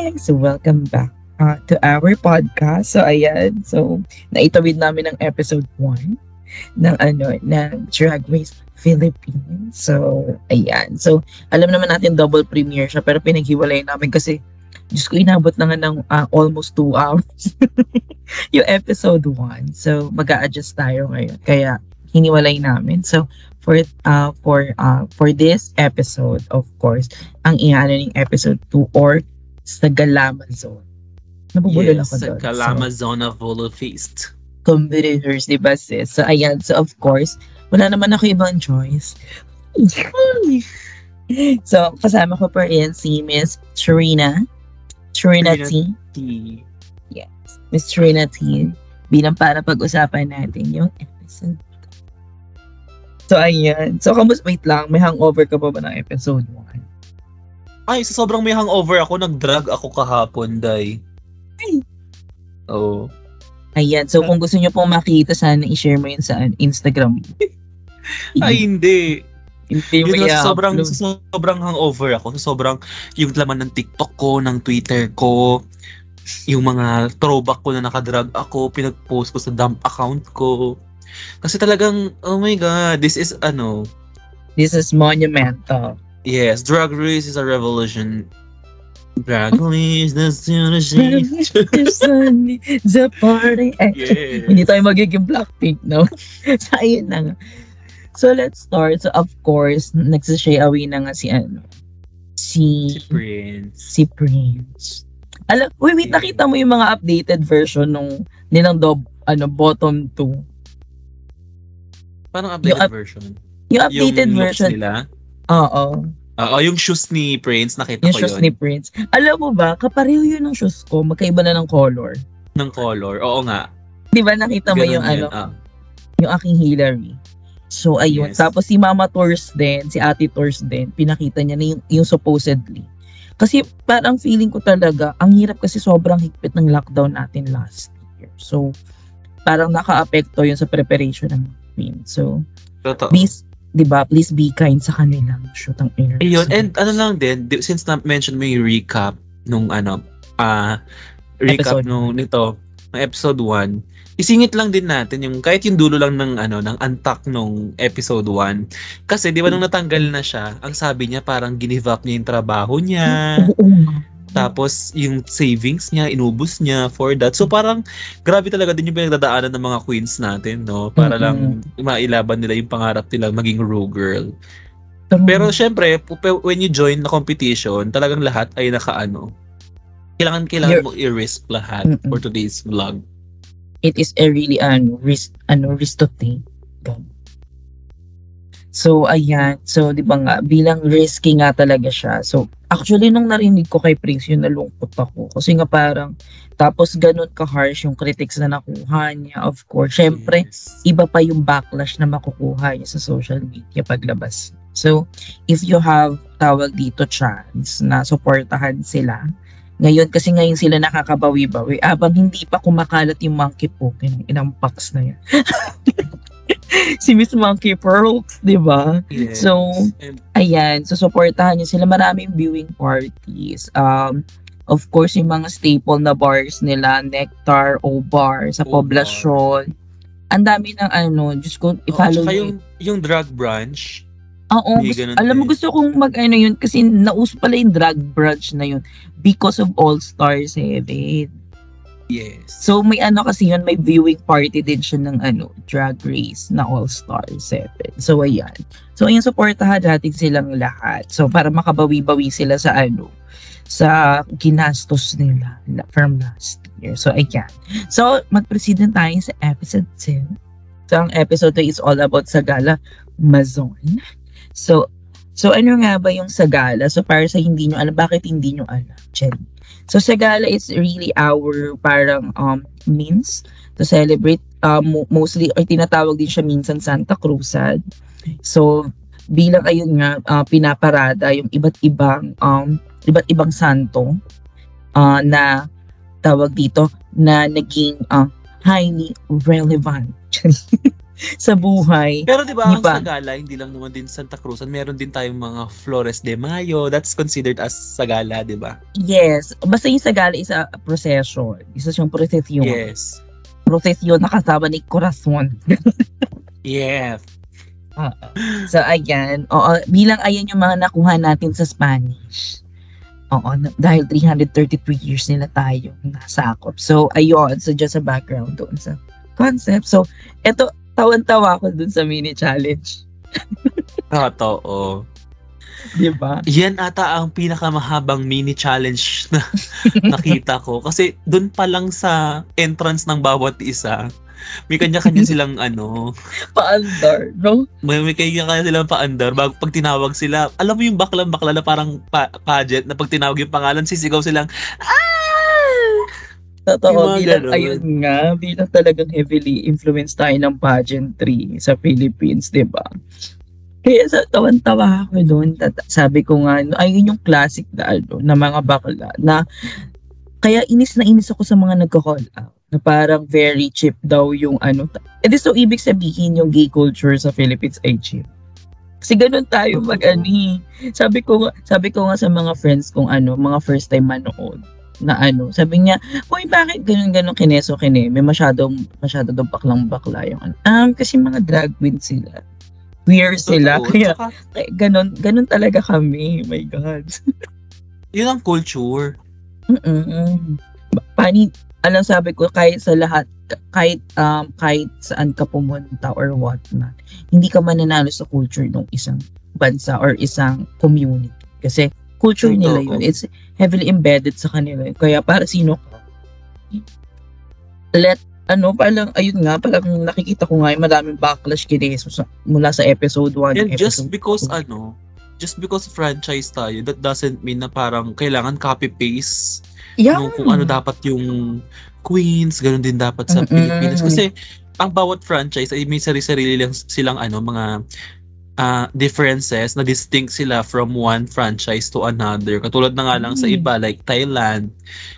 So, welcome back uh, to our podcast. So, ayan. So, naitawid namin ng episode 1 ng ano, ng Drag Race Philippines. So, ayan. So, alam naman natin double premiere siya pero pinaghiwalay namin kasi Diyos ko, inabot na nga ng uh, almost 2 hours yung episode 1. So, mag adjust tayo ngayon. Kaya, hiniwalay namin. So, for uh for uh for this episode of course ang iano ng episode 2 or sa Galama Zone. Nabubulol yes, ako doon. Sa Galama so, Zone of Volo Feast. Competitors, di ba sis? So, ayan. So, of course, wala naman ako ibang choice. so, kasama ko pa rin si Miss Trina. Trina, T. Yes. Miss Trina T. Bilang para pag-usapan natin yung episode. So, ayan. So, kamus, wait lang. May hangover ka pa ba ng episode 1? Ay, sa sobrang may hangover ako, nag-drug ako kahapon, day. Ay. Oo. Oh. Ayan. So, kung gusto niyo pong makita, sana i-share mo yun sa Instagram. Ay, hindi. Hindi mo yun, sobrang, sa sobrang hangover ako. Sa sobrang, yung laman ng TikTok ko, ng Twitter ko, yung mga throwback ko na nakadrag ako, pinag-post ko sa dump account ko. Kasi talagang, oh my God, this is ano, This is monumental. Yes, drag race is a revolution. Drag race, the The party. Eh, yeah. Hindi tayo magiging Blackpink, no? so, ayun na nga. So, let's start. So, of course, nagsashay away na nga si ano. Si... Si Prince. Si Prince. Alam, wait, wait, yeah. nakita mo yung mga updated version nung nilang do, ano, bottom 2. Parang updated yung, version? Yung updated yung version. nila? Oo. Oo, yung shoes ni Prince, nakita yung ko shoes ni Prince. Alam mo ba, kapareho yun ng shoes ko, magkaiba na ng color. Ng color, oo nga. Di ba nakita mo yung yun, ano, ah. yung aking Hillary. So, ayun. Yes. Tapos si Mama Tours din, si Ate Tours din, pinakita niya na yung, yung supposedly. Kasi parang feeling ko talaga, ang hirap kasi sobrang higpit ng lockdown natin last year. So, parang naka-apekto yun sa preparation ng Queen. So, Totoo. Please, 'di ba? Please be kind sa kanilang shoot ang air. Ayun, and ano lang din, since na mention mo yung recap nung ano, ah uh, recap episode. nung nito, ng episode 1, isingit lang din natin yung kahit yung dulo lang ng ano ng antak nung episode 1 kasi di ba nung natanggal na siya ang sabi niya parang ginive up niya yung trabaho niya tapos yung savings niya, inubos niya for that. So parang grabe talaga din yung pinagdadaanan ng mga queens natin, no? Para mm-hmm. lang mailaban nila yung pangarap nila maging raw girl. Pero syempre, when you join the competition, talagang lahat ay nakaano. Kailangan kailangan You're... mo i-risk lahat mm-hmm. for today's vlog. It is a really ano, risk ano risk to take. So, ayan. So, di ba nga, bilang risky nga talaga siya. So, actually, nung narinig ko kay Prince, yun nalungkot ako. Kasi nga parang, tapos ganun ka-harsh yung critics na nakuha niya. Of course, syempre, yes. iba pa yung backlash na makukuha niya sa social media paglabas. So, if you have tawag dito chance na suportahan sila, ngayon, kasi ngayon sila nakakabawi-bawi, abang hindi pa kumakalat yung monkey poke ng inang box na yan. si Miss Monkey Pearls, di ba? Yes. So, ayan. So, supportahan niyo sila. Maraming viewing parties. Um, of course, yung mga staple na bars nila, Nectar, O-Bar, sa o poblasyon. Ang dami ng ano, just ko, i-follow oh, yung, yung drug branch. Oo, gusto, alam mo gusto kong mag ano yun kasi nauso pala yung drug branch na yun because of All Star 7. Yes. So may ano kasi yun, may viewing party din siya ng ano, drag race na All-Star 7. So ayan. So ayun, supportahan natin silang lahat. So para makabawi-bawi sila sa ano, sa ginastos nila from last year. So ayan. So mag-proceed na tayo sa episode 2. So ang episode 2 is all about sa gala Mazon. So So ano nga ba yung Sagala? So para sa hindi nyo alam, bakit hindi nyo alam? Chen. So Sagala is really our parang um, means to celebrate um, mostly or tinatawag din siya minsan Santa Cruzad. So bilang ayun nga uh, pinaparada yung iba't ibang um, iba't ibang santo uh, na tawag dito na naging uh, highly relevant sa buhay. Pero di ba, ang? Sagala, hindi lang naman din Santa Cruz, meron din tayong mga Flores de Mayo. That's considered as Sagala, di ba? Yes, basta yung Sagala is a procession. Isa siyang procession. Yes. Procession na kasama ni Corazon. Yes. So, ayan. Oo, bilang ayan yung mga nakuha natin sa Spanish. Oo, dahil 333 years nila tayo nasakop. So, ayun. So, just a background doon sa concept. So, eto, tawan-tawa ako dun sa mini challenge. Totoo. Di ba? Yan ata ang pinakamahabang mini challenge na nakita ko. Kasi doon pa lang sa entrance ng bawat isa, may kanya-kanya silang ano, Pa-under, no? may, may kanya-kanya silang pa-under. Bago pag tinawag sila, alam mo yung bakla-bakla na parang pa- pageant na pag tinawag yung pangalan, sisigaw silang, ah! Totoo, bilang, ganun. ayun nga, bilang talagang heavily influenced tayo ng pageantry sa Philippines, di ba? Kaya sa tawan-tawa ako doon, sabi ko nga, ayun yung classic na, ano, na mga bakla, na kaya inis na inis ako sa mga nagko-call out na parang very cheap daw yung ano. Eh so ibig sabihin yung gay culture sa Philippines ay cheap. Kasi ganun tayo mag ani. Sabi ko nga, sabi ko nga sa mga friends kong ano, mga first time manood na ano, sabi niya, Uy, bakit ganun-ganun kineso kine? May masyadong, masyado daw baklang-bakla yung ano. Um, kasi mga drag queens sila. Queer sila. Totoo. Kaya, Tsaka, kaya ganun, ganun talaga kami. My God. yun ang culture. Mm-mm. Pani, alam sabi ko, kahit sa lahat, kahit, um, kahit saan ka pumunta or what not, hindi ka mananalo sa culture ng isang bansa or isang community. Kasi culture nila Totoo. yun. It's heavily embedded sa kanila. Kaya para sino ka, let, ano, parang, ayun nga, parang nakikita ko nga yung maraming backlash kini Jesus mula sa episode 1. And just because two. ano, just because franchise tayo, that doesn't mean na parang kailangan copy-paste yeah. nung kung ano dapat yung Queens, ganun din dapat sa Mm-mm. Pilipinas. Kasi ang bawat franchise ay may sarili-sarili lang silang ano, mga ah, differences na distinct sila from one franchise to another. Katulad na nga lang sa Mm. iba like Thailand,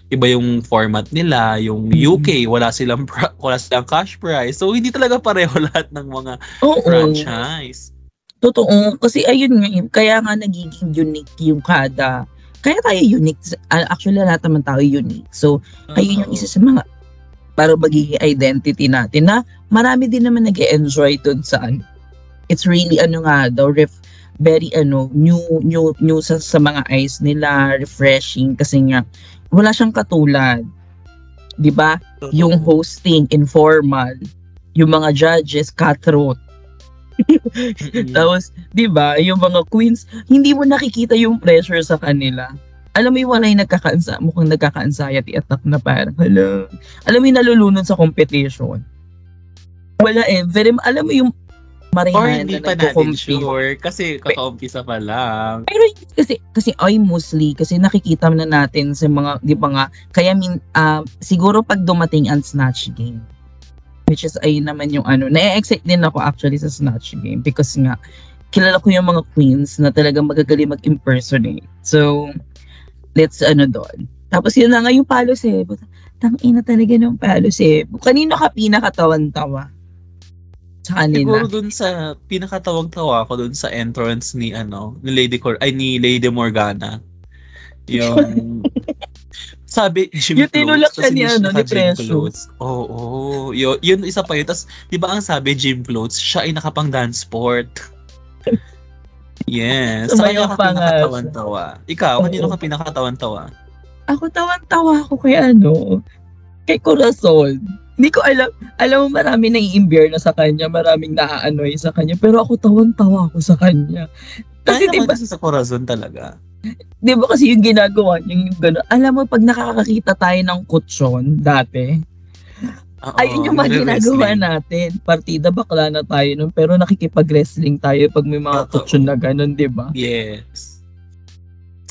iba yung format nila, yung Mm. UK wala silang pra- wala silang cash prize. So hindi talaga pareho lahat ng mga Oo. franchise. Totoo. Kasi ayun nga, yun, kaya nga nagiging unique yung kada. Kaya tayo unique. Ah, Actually, lahat naman tayo unique. So, ayun yung isa sa mga para magiging identity natin na marami din naman nag enjoy dun sa ano. It's really ano nga daw, ref, very ano, new, new, new sa, sa mga eyes nila, refreshing kasi nga wala siyang katulad. 'Di ba? Yung hosting informal, yung mga judges cutthroat. Tapos, di ba, yung mga queens, hindi mo nakikita yung pressure sa kanila. Alam mo yung wala yung nagkakaansa, mukhang nagkaka-anxiety attack na parang, hala. Alam mo yung nalulunod sa competition. Wala eh. Very, alam mo yung Or marihan hindi na pa natin sure kasi kaka-umpisa pa lang. Pero kasi kasi I mostly kasi nakikita na natin sa mga 'di ba nga kaya min ah, siguro pag dumating ang snatch game which is ayun naman yung ano na-excite din ako actually sa snatch game because nga kilala ko yung mga queens na talagang magagaling mag-impersonate. So let's ano doon. Tapos yun na nga yung palo sebo. Tang ina talaga ng palo sebo. Kanino ka pinakatawan-tawa? Sa kanila. Siguro dun sa pinakatawag-tawa ko dun sa entrance ni ano, ni Lady Cor ay ni Lady Morgana. Yung sabi, gym Yung tinulak clothes, ni hindi ano, ni clothes. Oo, oh, yun, yun isa pa yun. Tapos, di ba ang sabi, gym clothes, siya ay nakapang dance sport. Yes. Sa Sumayaw kanya ka pinakatawan-tawa. Ikaw, Oo. kanino ka pinakatawan-tawa? Ako tawan-tawa ako kay ano, kay Corazon. Hindi ko alam, alam mo marami nang iimbyer na sa kanya, maraming naaanoy sa kanya, pero ako tawan-tawa ako sa kanya. Kasi Kaya di naman ba, kasi sa corazon talaga. di ba kasi yung ginagawa niya, yung gano'n, alam mo pag nakakakita tayo ng kutsyon dati, Oo, ayun yung mga ginagawa natin. Partida bakla na tayo nun, pero nakikipag-wrestling tayo pag may mga Totoo. kutsyon na gano'n, di ba? Yes.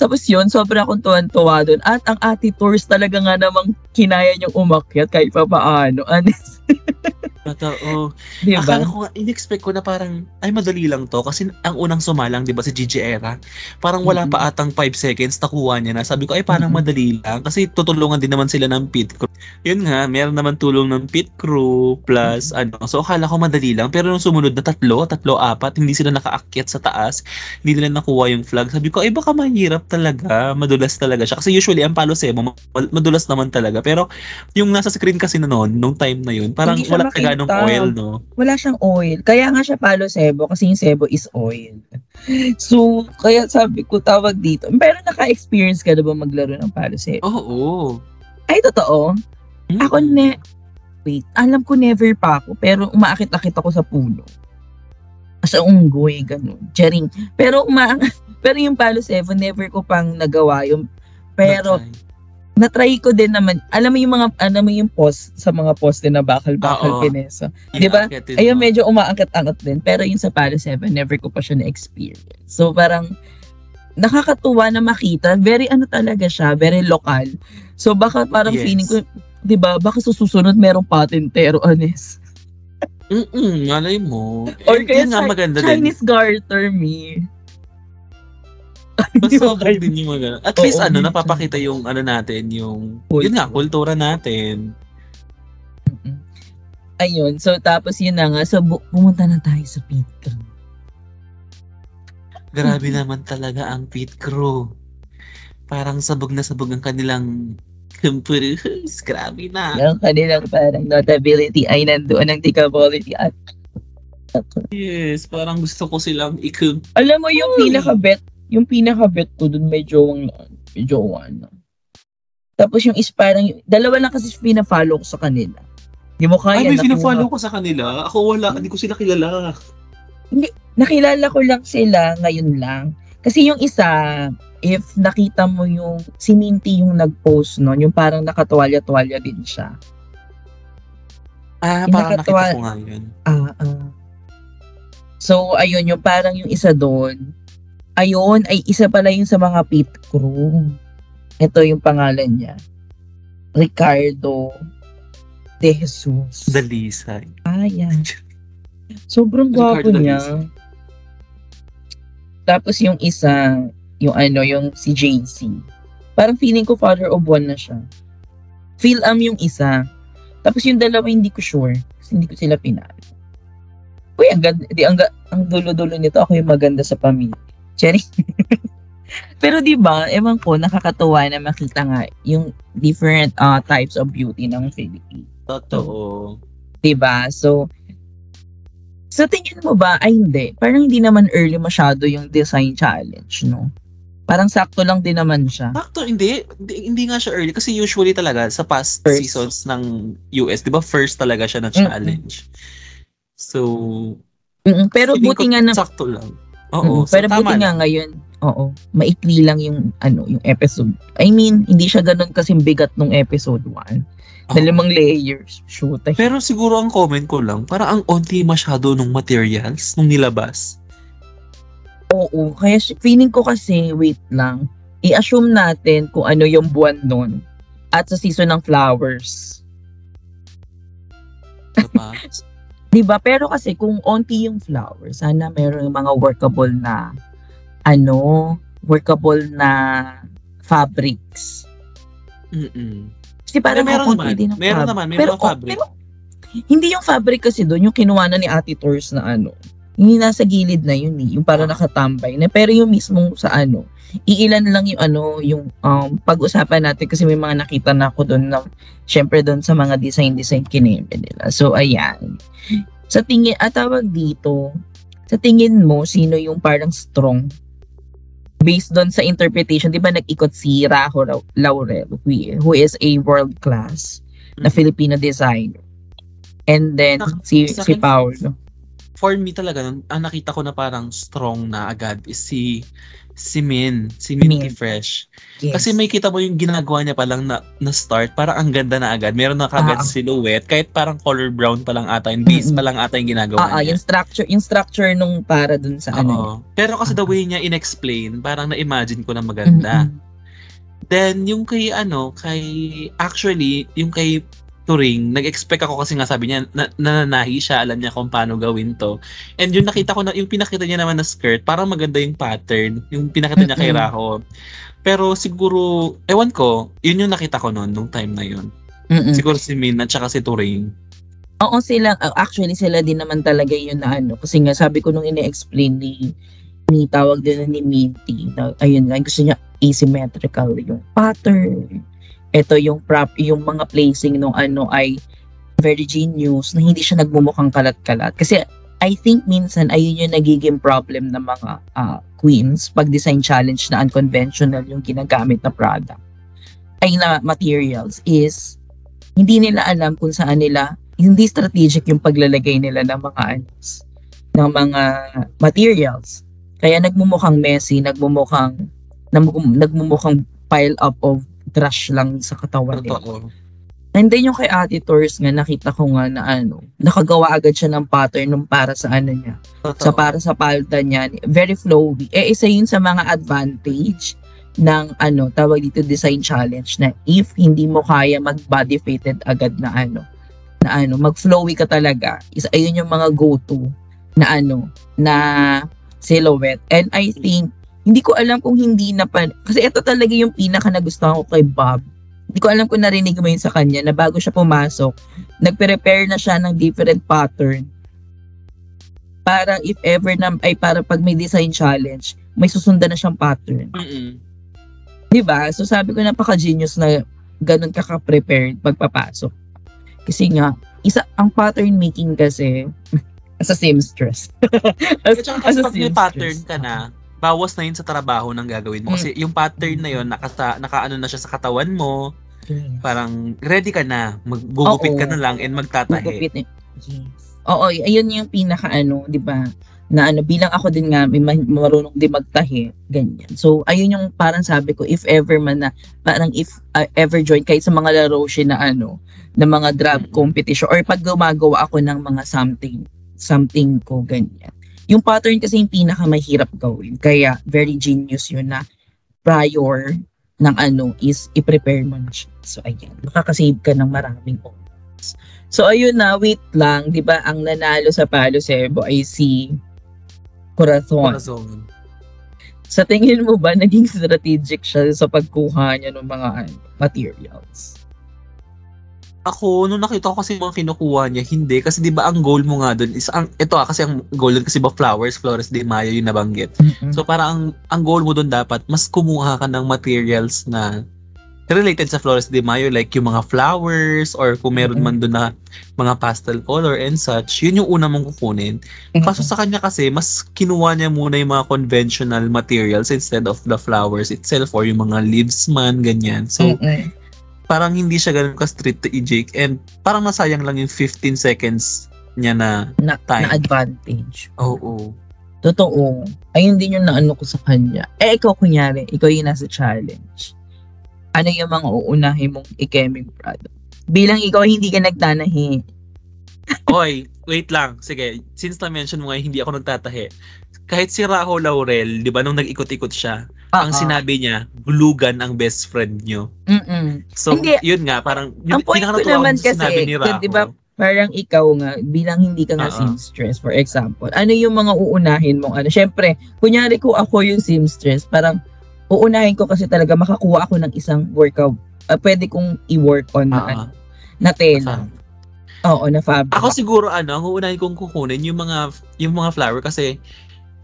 Tapos yun, sobra akong tuwan-tuwa doon. At ang ati tours talaga nga namang kinaya niyang umakyat kahit pa paano. Honest. Totoo. Di ba? Akala ko in-expect ko na parang, ay madali lang to. Kasi ang unang sumalang, di ba, si Gigi Era, parang wala Mm-mm. pa atang 5 seconds, nakuha niya na. Sabi ko, ay parang Mm-mm. madali lang. Kasi tutulungan din naman sila ng pit crew. Yun nga, meron naman tulong ng pit crew, plus ano. So akala ko madali lang. Pero nung sumunod na tatlo, tatlo, apat, hindi sila nakaakyat sa taas. Hindi nila nakuha yung flag. Sabi ko, ay baka mahirap talaga. Madulas talaga siya. Kasi usually, ang Palo Sebo, ma- madulas naman talaga. Pero yung nasa screen kasi na noon, nung time na yun, parang Hindi siya wala ka ganong oil, no? Wala siyang oil. Kaya nga siya palo sebo kasi yung sebo is oil. So, kaya sabi ko tawag dito. Pero naka-experience ka na ba maglaro ng palo sebo? Oo. Ay, totoo. Ako ne... Wait, alam ko never pa ako, pero umaakit-akit ako sa puno. Sa unggoy, ganun. Charing. Pero uma pero yung palo seven, never ko pang nagawa yung pero na-try ko din naman. Alam mo yung mga alam mo yung post sa mga poste na bakal-bakal Oo. pinesa. Di ba? Ayun, medyo umaangkat-angat din. Pero yung sa Palo 7, never ko pa siya na-experience. So, parang nakakatuwa na makita. Very ano talaga siya, very lokal. So, baka parang Yes. feeling ko, di ba, baka sa susunod merong patentero, Anes. Mm-mm, malay mo. Or kaya nga maganda din. Chinese garter me. Mas okay din yung maganda. At Oo, least ano, napapakita yung ano natin, yung, Kultura. yun nga, kultura natin. Ayun, so tapos yun na nga, so bu- pumunta na tayo sa pit crew. Grabe naman talaga ang pit crew. Parang sabog na sabog ang kanilang kumpurus. Grabe na. Yung kanilang parang notability ay nandoon ang ticability at Yes, parang gusto ko silang ikum. Alam mo yung Uy. pinaka-bet, yung pinaka-bet ko dun may jowa na. Tapos yung is parang, dalawa lang kasi pina-follow ko sa kanila. Hindi mo kaya Ay, may nakuha. fina-follow ko sa kanila. Ako wala, hindi ko sila kilala. Nakilala ko lang sila ngayon lang. Kasi yung isa, if nakita mo yung, si Minty yung nag-post nun, yung parang nakatuwalya-tuwalya din siya. Ah, Yung parang nakatuwa- nakita ko nga yun. Ah, ah. So, ayun, yung parang yung isa doon, ayun, ay isa pala yung sa mga pit crew. Ito yung pangalan niya. Ricardo De Jesus. Dalisay. Ah, yan. Sobrang gwapo niya. Tapos yung isa, yung ano, yung si JC. Parang feeling ko father of one na siya. Feel am yung isa. Tapos yung dalawa hindi ko sure. Kasi hindi ko sila pinalo. Uy, ang ganda. Di, ang, ang dulo-dulo nito, ako yung maganda sa pamilya. Cherry. Pero di ba, ewan ko, nakakatuwa na makita nga yung different uh, types of beauty ng Philippines. Totoo. 'di ba? So sa tingin mo ba ay hindi? Parang hindi naman early masyado yung design challenge, no? Parang sakto lang din naman siya. Sakto, hindi, hindi. Hindi nga siya early. Kasi usually talaga, sa past First. seasons ng US, di ba, first talaga siya na Mm-mm. challenge. So, Mm, pero buti nga na Sakto lang. Oo, Mm, so pero buti nga ngayon, oo, maikli lang yung ano, yung episode. I mean, hindi siya ganun kasi bigat nung episode 1. Oo. Na limang layers. Shoot. ay. Pero siguro ang comment ko lang, para ang onti masyado nung materials nung nilabas. Oo, kaya feeling ko kasi, wait lang, i-assume natin kung ano yung buwan nun at sa season ng flowers. Diba? 'Di ba? Pero kasi kung onti yung flowers, sana meron yung mga workable na ano, workable na fabrics. Mm-mm. Kasi parang meron kakunti naman. din ng Meron fab- naman. May pero, mga fabric. pero hindi yung fabric kasi doon, yung kinuha na ni Ate Tours na ano, hindi nasa gilid na yun eh, yung parang Ah. nakatambay na. Pero yung mismong sa ano, iilan lang yung ano, yung um, pag-usapan natin kasi may mga nakita na ako doon na syempre doon sa mga design-design kineme nila. So, ayan. Sa tingin, at tawag dito, sa tingin mo, sino yung parang strong? Based doon sa interpretation, di ba nag-ikot si Lau- Laurel, who, is a world-class na Mm. Filipino designer. And then, si, si Paolo. For me talaga, nun, ang nakita ko na parang strong na agad is si si Min, si Minty Min. Fresh. Yes. Kasi may kita mo yung ginagawa niya pa lang na, na start, parang ang ganda na agad. Meron na kagad Ah. silhouette, kahit parang color brown pa lang ata, yung base pa lang ata yung ginagawa Ah, ah, niya. yung structure, yung structure nung para dun sa ano. Pero kasi the Ah. way niya in-explain, parang na-imagine ko na maganda. Mm-mm. Then, yung kay ano, kay, actually, yung kay Turing, nag-expect ako kasi nga sabi niya, na, nananahi siya, alam niya kung paano gawin to. And yung nakita ko na, yung pinakita niya naman na skirt, parang maganda yung pattern, yung pinakita niya kay. Raho. Pero siguro, ewan ko, yun yung nakita ko noon, nung time na yun. Mm-mm. Siguro si Min at saka si Turing. Oo, sila, actually sila din naman talaga yun na ano. Kasi nga sabi ko nung ine-explain ni, ni tawag din ni Minty, na, ayun nga, gusto niya asymmetrical yung pattern. Ito yung prop, yung mga placing nung ano ay very genius na hindi siya nagmumukhang kalat-kalat. Kasi I think minsan ayun yung nagiging problem ng mga ah, queens pag design challenge na unconventional yung ginagamit na product ay na materials is hindi nila alam kung saan nila hindi strategic yung paglalagay nila ng mga anos ng mga materials. Kaya nagmumukhang messy, nagmumukhang nagmum- nagmumukhang pile up of trash lang sa katawan nila. Totoo. And then yung kay Ate Tours nga, nakita ko nga na ano, nakagawa agad siya ng pattern nung para sa ano niya, Totoo. sa para sa palda niya. Very flowy. Eh, isa yun sa mga advantage ng ano, tawag dito design challenge na if hindi mo kaya mag-body fitted agad na ano, na ano, mag-flowy ka talaga. Isa ayun yung mga go-to na ano, na silhouette. And I think hindi ko alam kung hindi na pa, kasi ito talaga yung pinaka nagustuhan ko kay Bob. Hindi ko alam kung narinig mo yun sa kanya na bago siya pumasok, nag-prepare na siya ng different pattern para if ever na, ay para pag may design challenge, may susundan na siyang pattern. Mm-mm. 'Di ba? So sabi ko napaka-genius na ganun ka ka-prepared pagpapasok. Kasi nga, isa ang pattern making kasi as a seamstress. as, At saka as a pag may pattern ka na, bawas na yun sa trabaho ng gagawin mo. Kasi yung pattern na yun, nakasa, nakaano na siya sa katawan mo, Yes. parang ready ka na. Maggugupit ka Oo. na lang and magtatahi. Magupit eh. Yes. Oo, y- ayun yung pinaka ano, 'di ba? Na ano, bilang ako din nga may ma- marunong din magtahi, ganyan. So, ayun yung parang sabi ko, if ever man na, parang if uh, ever join kahit sa mga laro siya na ano, na mga drab competition or pag gumagawa ako ng mga something, something ko, ganyan. Yung pattern kasi yung pinaka mahirap gawin. Kaya, very genius yun na prior ng ano is i-prepare mo na siya. So, ayan. Makakasave ka ng maraming oras. So, ayun na, wait lang. di ba ang nanalo sa Palo Sebo ay si Corazon. Corazon. Sa tingin mo ba, naging strategic siya sa pagkuha niya ng mga ano, materials? Ako, nung nakita ko kasi mga kinukuha niya, hindi. Kasi di ba ang goal mo nga doon is, ang, ito ah, kasi ang goal doon kasi ba flowers, Flores de Mayo yung nabanggit. Mm-mm. So parang ang, ang goal mo doon dapat, mas kumuha ka ng materials na related sa Flores de Mayo like yung mga flowers or kung meron Mm-mm. man doon na mga pastel color and such, yun yung una mong kukunin. Kaso sa kanya kasi, mas kinuha niya muna yung mga conventional materials instead of the flowers itself or yung mga leaves man, ganyan. So, Mm-mm. Parang hindi siya ganun ka-strategic and parang nasayang lang yung 15 seconds niya na na, time. na advantage. oo. Totoo. Ayun din yung naano ko sa kanya. Eh, ikaw kunyari, ikaw yung nasa challenge. Ano yung mga uunahin mong i-chemic product? Bilang ikaw hindi ka nagtanahi. Oy, wait lang. Sige, since na-mention mo nga hindi ako nagtatahi. Kahit si Raho Laurel, di ba, nung nag-ikot-ikot siya, ang Oo. sinabi niya, glugan ang best friend nyo. Mm-mm. So, Hindi. yun nga, parang, Ang point ko naman sa sinabi kasi, ni Raho. di ba, Parang ikaw nga, bilang hindi ka nga Oo. seamstress, for example, ano yung mga uunahin mong ano? Siyempre, kunyari ko ako yung seamstress, parang uunahin ko kasi talaga makakuha ako ng isang workout. Uh, pwede kong i-work on na, ano, na tela. Oo, na fabric. Ako siguro ano, ang uunahin kong kukunin yung mga yung mga flower kasi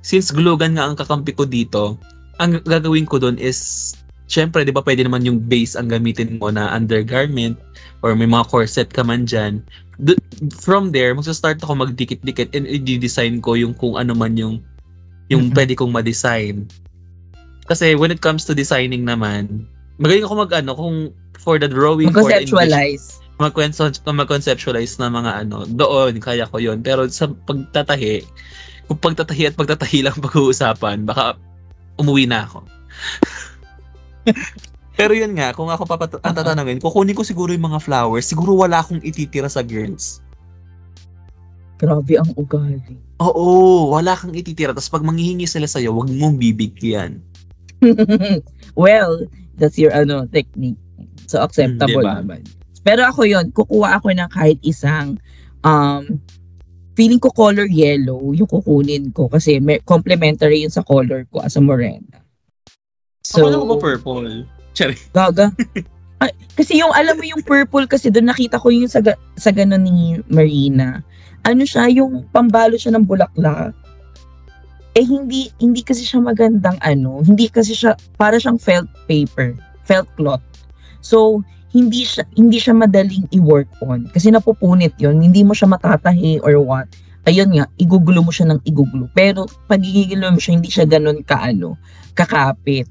since glugan nga ang kakampi ko dito, ang gagawin ko doon is syempre 'di ba pwede naman yung base ang gamitin mo na undergarment or may mga corset ka man diyan. From there, magsa-start ako magdikit-dikit and i-design ko yung kung ano man yung yung Mhm. pwede kong ma-design. Kasi when it comes to designing naman, magaling ako mag ano kung for the drawing mag-conceptualize, mag-conceptualize na mga ano, doon, kaya ko yon Pero sa pagtatahi, kung pagtatahi at pagtatahi lang pag-uusapan, baka umuwi na ako. Pero yun nga, kung ako papat- ang tatanungin, kukunin ko siguro yung mga flowers, siguro wala akong ititira sa girls. Grabe ang ugali. Oo, wala kang ititira. Tapos pag manghihingi sila sa'yo, wag mong bibigyan. well, that's your ano technique. So acceptable Hmm, diba? naman. Pero ako yon kukuha ako ng kahit isang um, feeling ko color yellow yung kukunin ko kasi may, complementary yun sa color ko as a morena. So, Akala ko purple? Sorry. Gaga. Ay, kasi yung alam mo yung purple kasi doon nakita ko yung sa, sa ganun ni Marina. Ano siya, yung pambalo siya ng bulaklak. Eh hindi hindi kasi siya magandang ano, hindi kasi siya para siyang felt paper, felt cloth. So, hindi siya hindi siya madaling i-work on kasi napupunit 'yon, hindi mo siya matatahi or what. Ayun nga, igugulo mo siya ng igugulo. Pero pag igigulo mo siya, hindi siya ganun kaano, kakapit.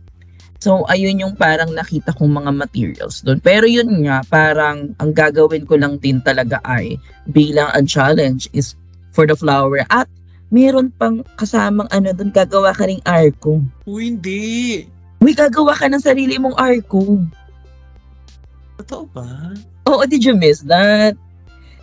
So, ayun yung parang nakita kong mga materials doon. Pero yun nga, parang ang gagawin ko lang din talaga ay bilang ang challenge is for the flower. At meron pang kasamang ano doon, gagawa ka ring arko. Uy, hindi. Uy, gagawa ka ng sarili mong arko. Totoo ba? Oo, did you miss that?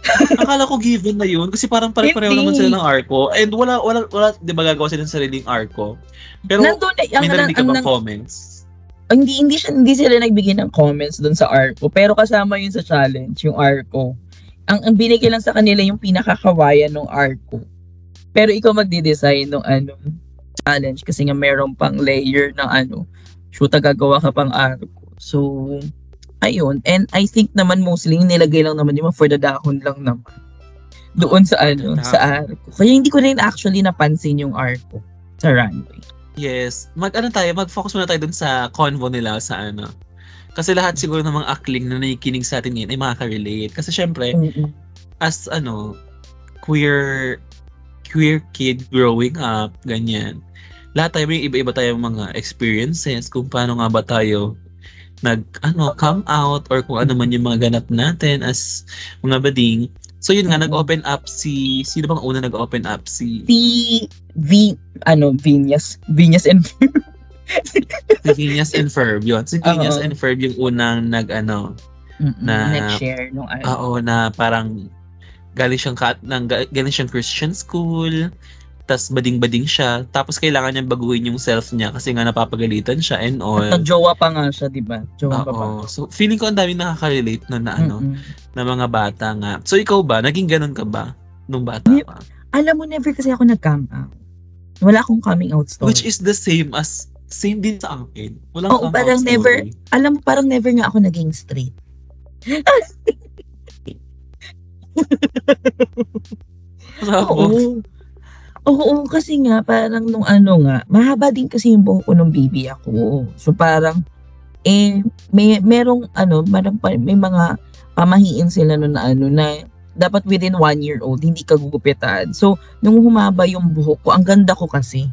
Akala ko given na yun kasi parang pare-pareho naman sila ng arko. And wala, wala, wala, di ba gagawa sila ng sariling arko? Pero Nandun, ang, may narinig ka bang comments? hindi hindi siya hindi sila nagbigay ng comments doon sa Arco pero kasama yun sa challenge yung Arco ang, ang binigay lang sa kanila yung pinakakawayan ng Arco pero ikaw magde-design ng ano challenge kasi nga meron pang layer ng ano shoot gagawa ka pang Arco so ayun and I think naman mostly nilagay lang naman yung for the dahon lang naman doon sa ano sa Arco kaya hindi ko rin actually napansin yung Arco sa runway Yes. Mag ano tayo, mag-focus muna tayo dun sa convo nila sa ano. Kasi lahat siguro ng mga akling na nakikinig sa atin ngayon ay makaka-relate. Kasi syempre, mm-hmm. as ano, queer queer kid growing up, ganyan. Lahat tayo may iba-iba tayong mga experiences kung paano nga ba tayo nag ano come out or kung ano man yung mga ganap natin as mga bading So yun nga, nag-open up si, sino bang una nag-open up? Si... Si V, ano, Vinyas. Vinyas and si Vinyas and Ferb, yun. Si Vinyas and Ferb yung unang nag, ano, Mm-mm, na... Nag-share nung ano. Oo, na parang galing siyang, nang, galing siyang Christian school, tas bading-bading siya, tapos kailangan niya baguhin yung self niya kasi nga napapagalitan siya and all. At jowa pa nga siya, di ba? Jowa pa pa. So, feeling ko ang dami nakaka-relate no, na ano, Mm-mm. na mga bata nga. So, ikaw ba? Naging ganun ka ba nung bata ka? Alam mo, never kasi ako nag-come out. Wala akong coming out story. Which is the same as, same din sa akin. Walang Oo, parang never, story. alam mo, parang never nga ako naging straight. Oo. Oo, kasi nga parang nung ano nga, mahaba din kasi yung buhok ko nung baby ako. So parang eh may merong ano, marang, may mga pamahiin sila no na ano na dapat within one year old hindi ka gugupitan. So nung humaba yung buhok ko, ang ganda ko kasi.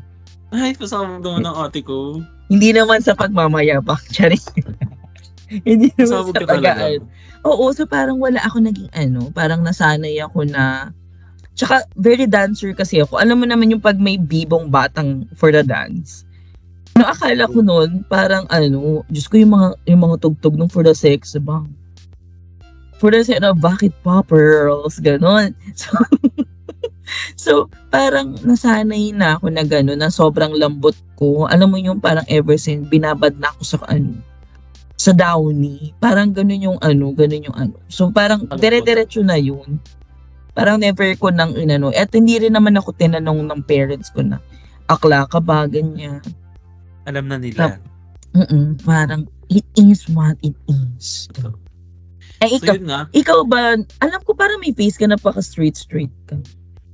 Ay, pasama mo ng ate ko. Hindi naman sa pagmamayabak, charing. hindi naman sa pag Oo, so parang wala ako naging ano, parang nasanay ako na Tsaka, very dancer kasi ako. Alam mo naman yung pag may bibong batang for the dance. No, akala ko noon, parang ano, Diyos ko yung mga, yung mga tugtog ng for the sex, bang. For the sex, na, bakit pa pearls, ganon. So, so, parang nasanay na ako na gano'n, na sobrang lambot ko. Alam mo yung parang ever since, binabad na ako sa ano, sa downy. Parang ganun yung ano, ganun yung ano. So, parang dire-diretso na yun parang never ko nang inano. At hindi rin naman ako tinanong ng parents ko na, akla ka ba, ganyan. Alam na nila. Mm parang, it is what it is. So, eh, ikaw, so nga, ikaw ba, alam ko parang may face ka na paka straight straight ka.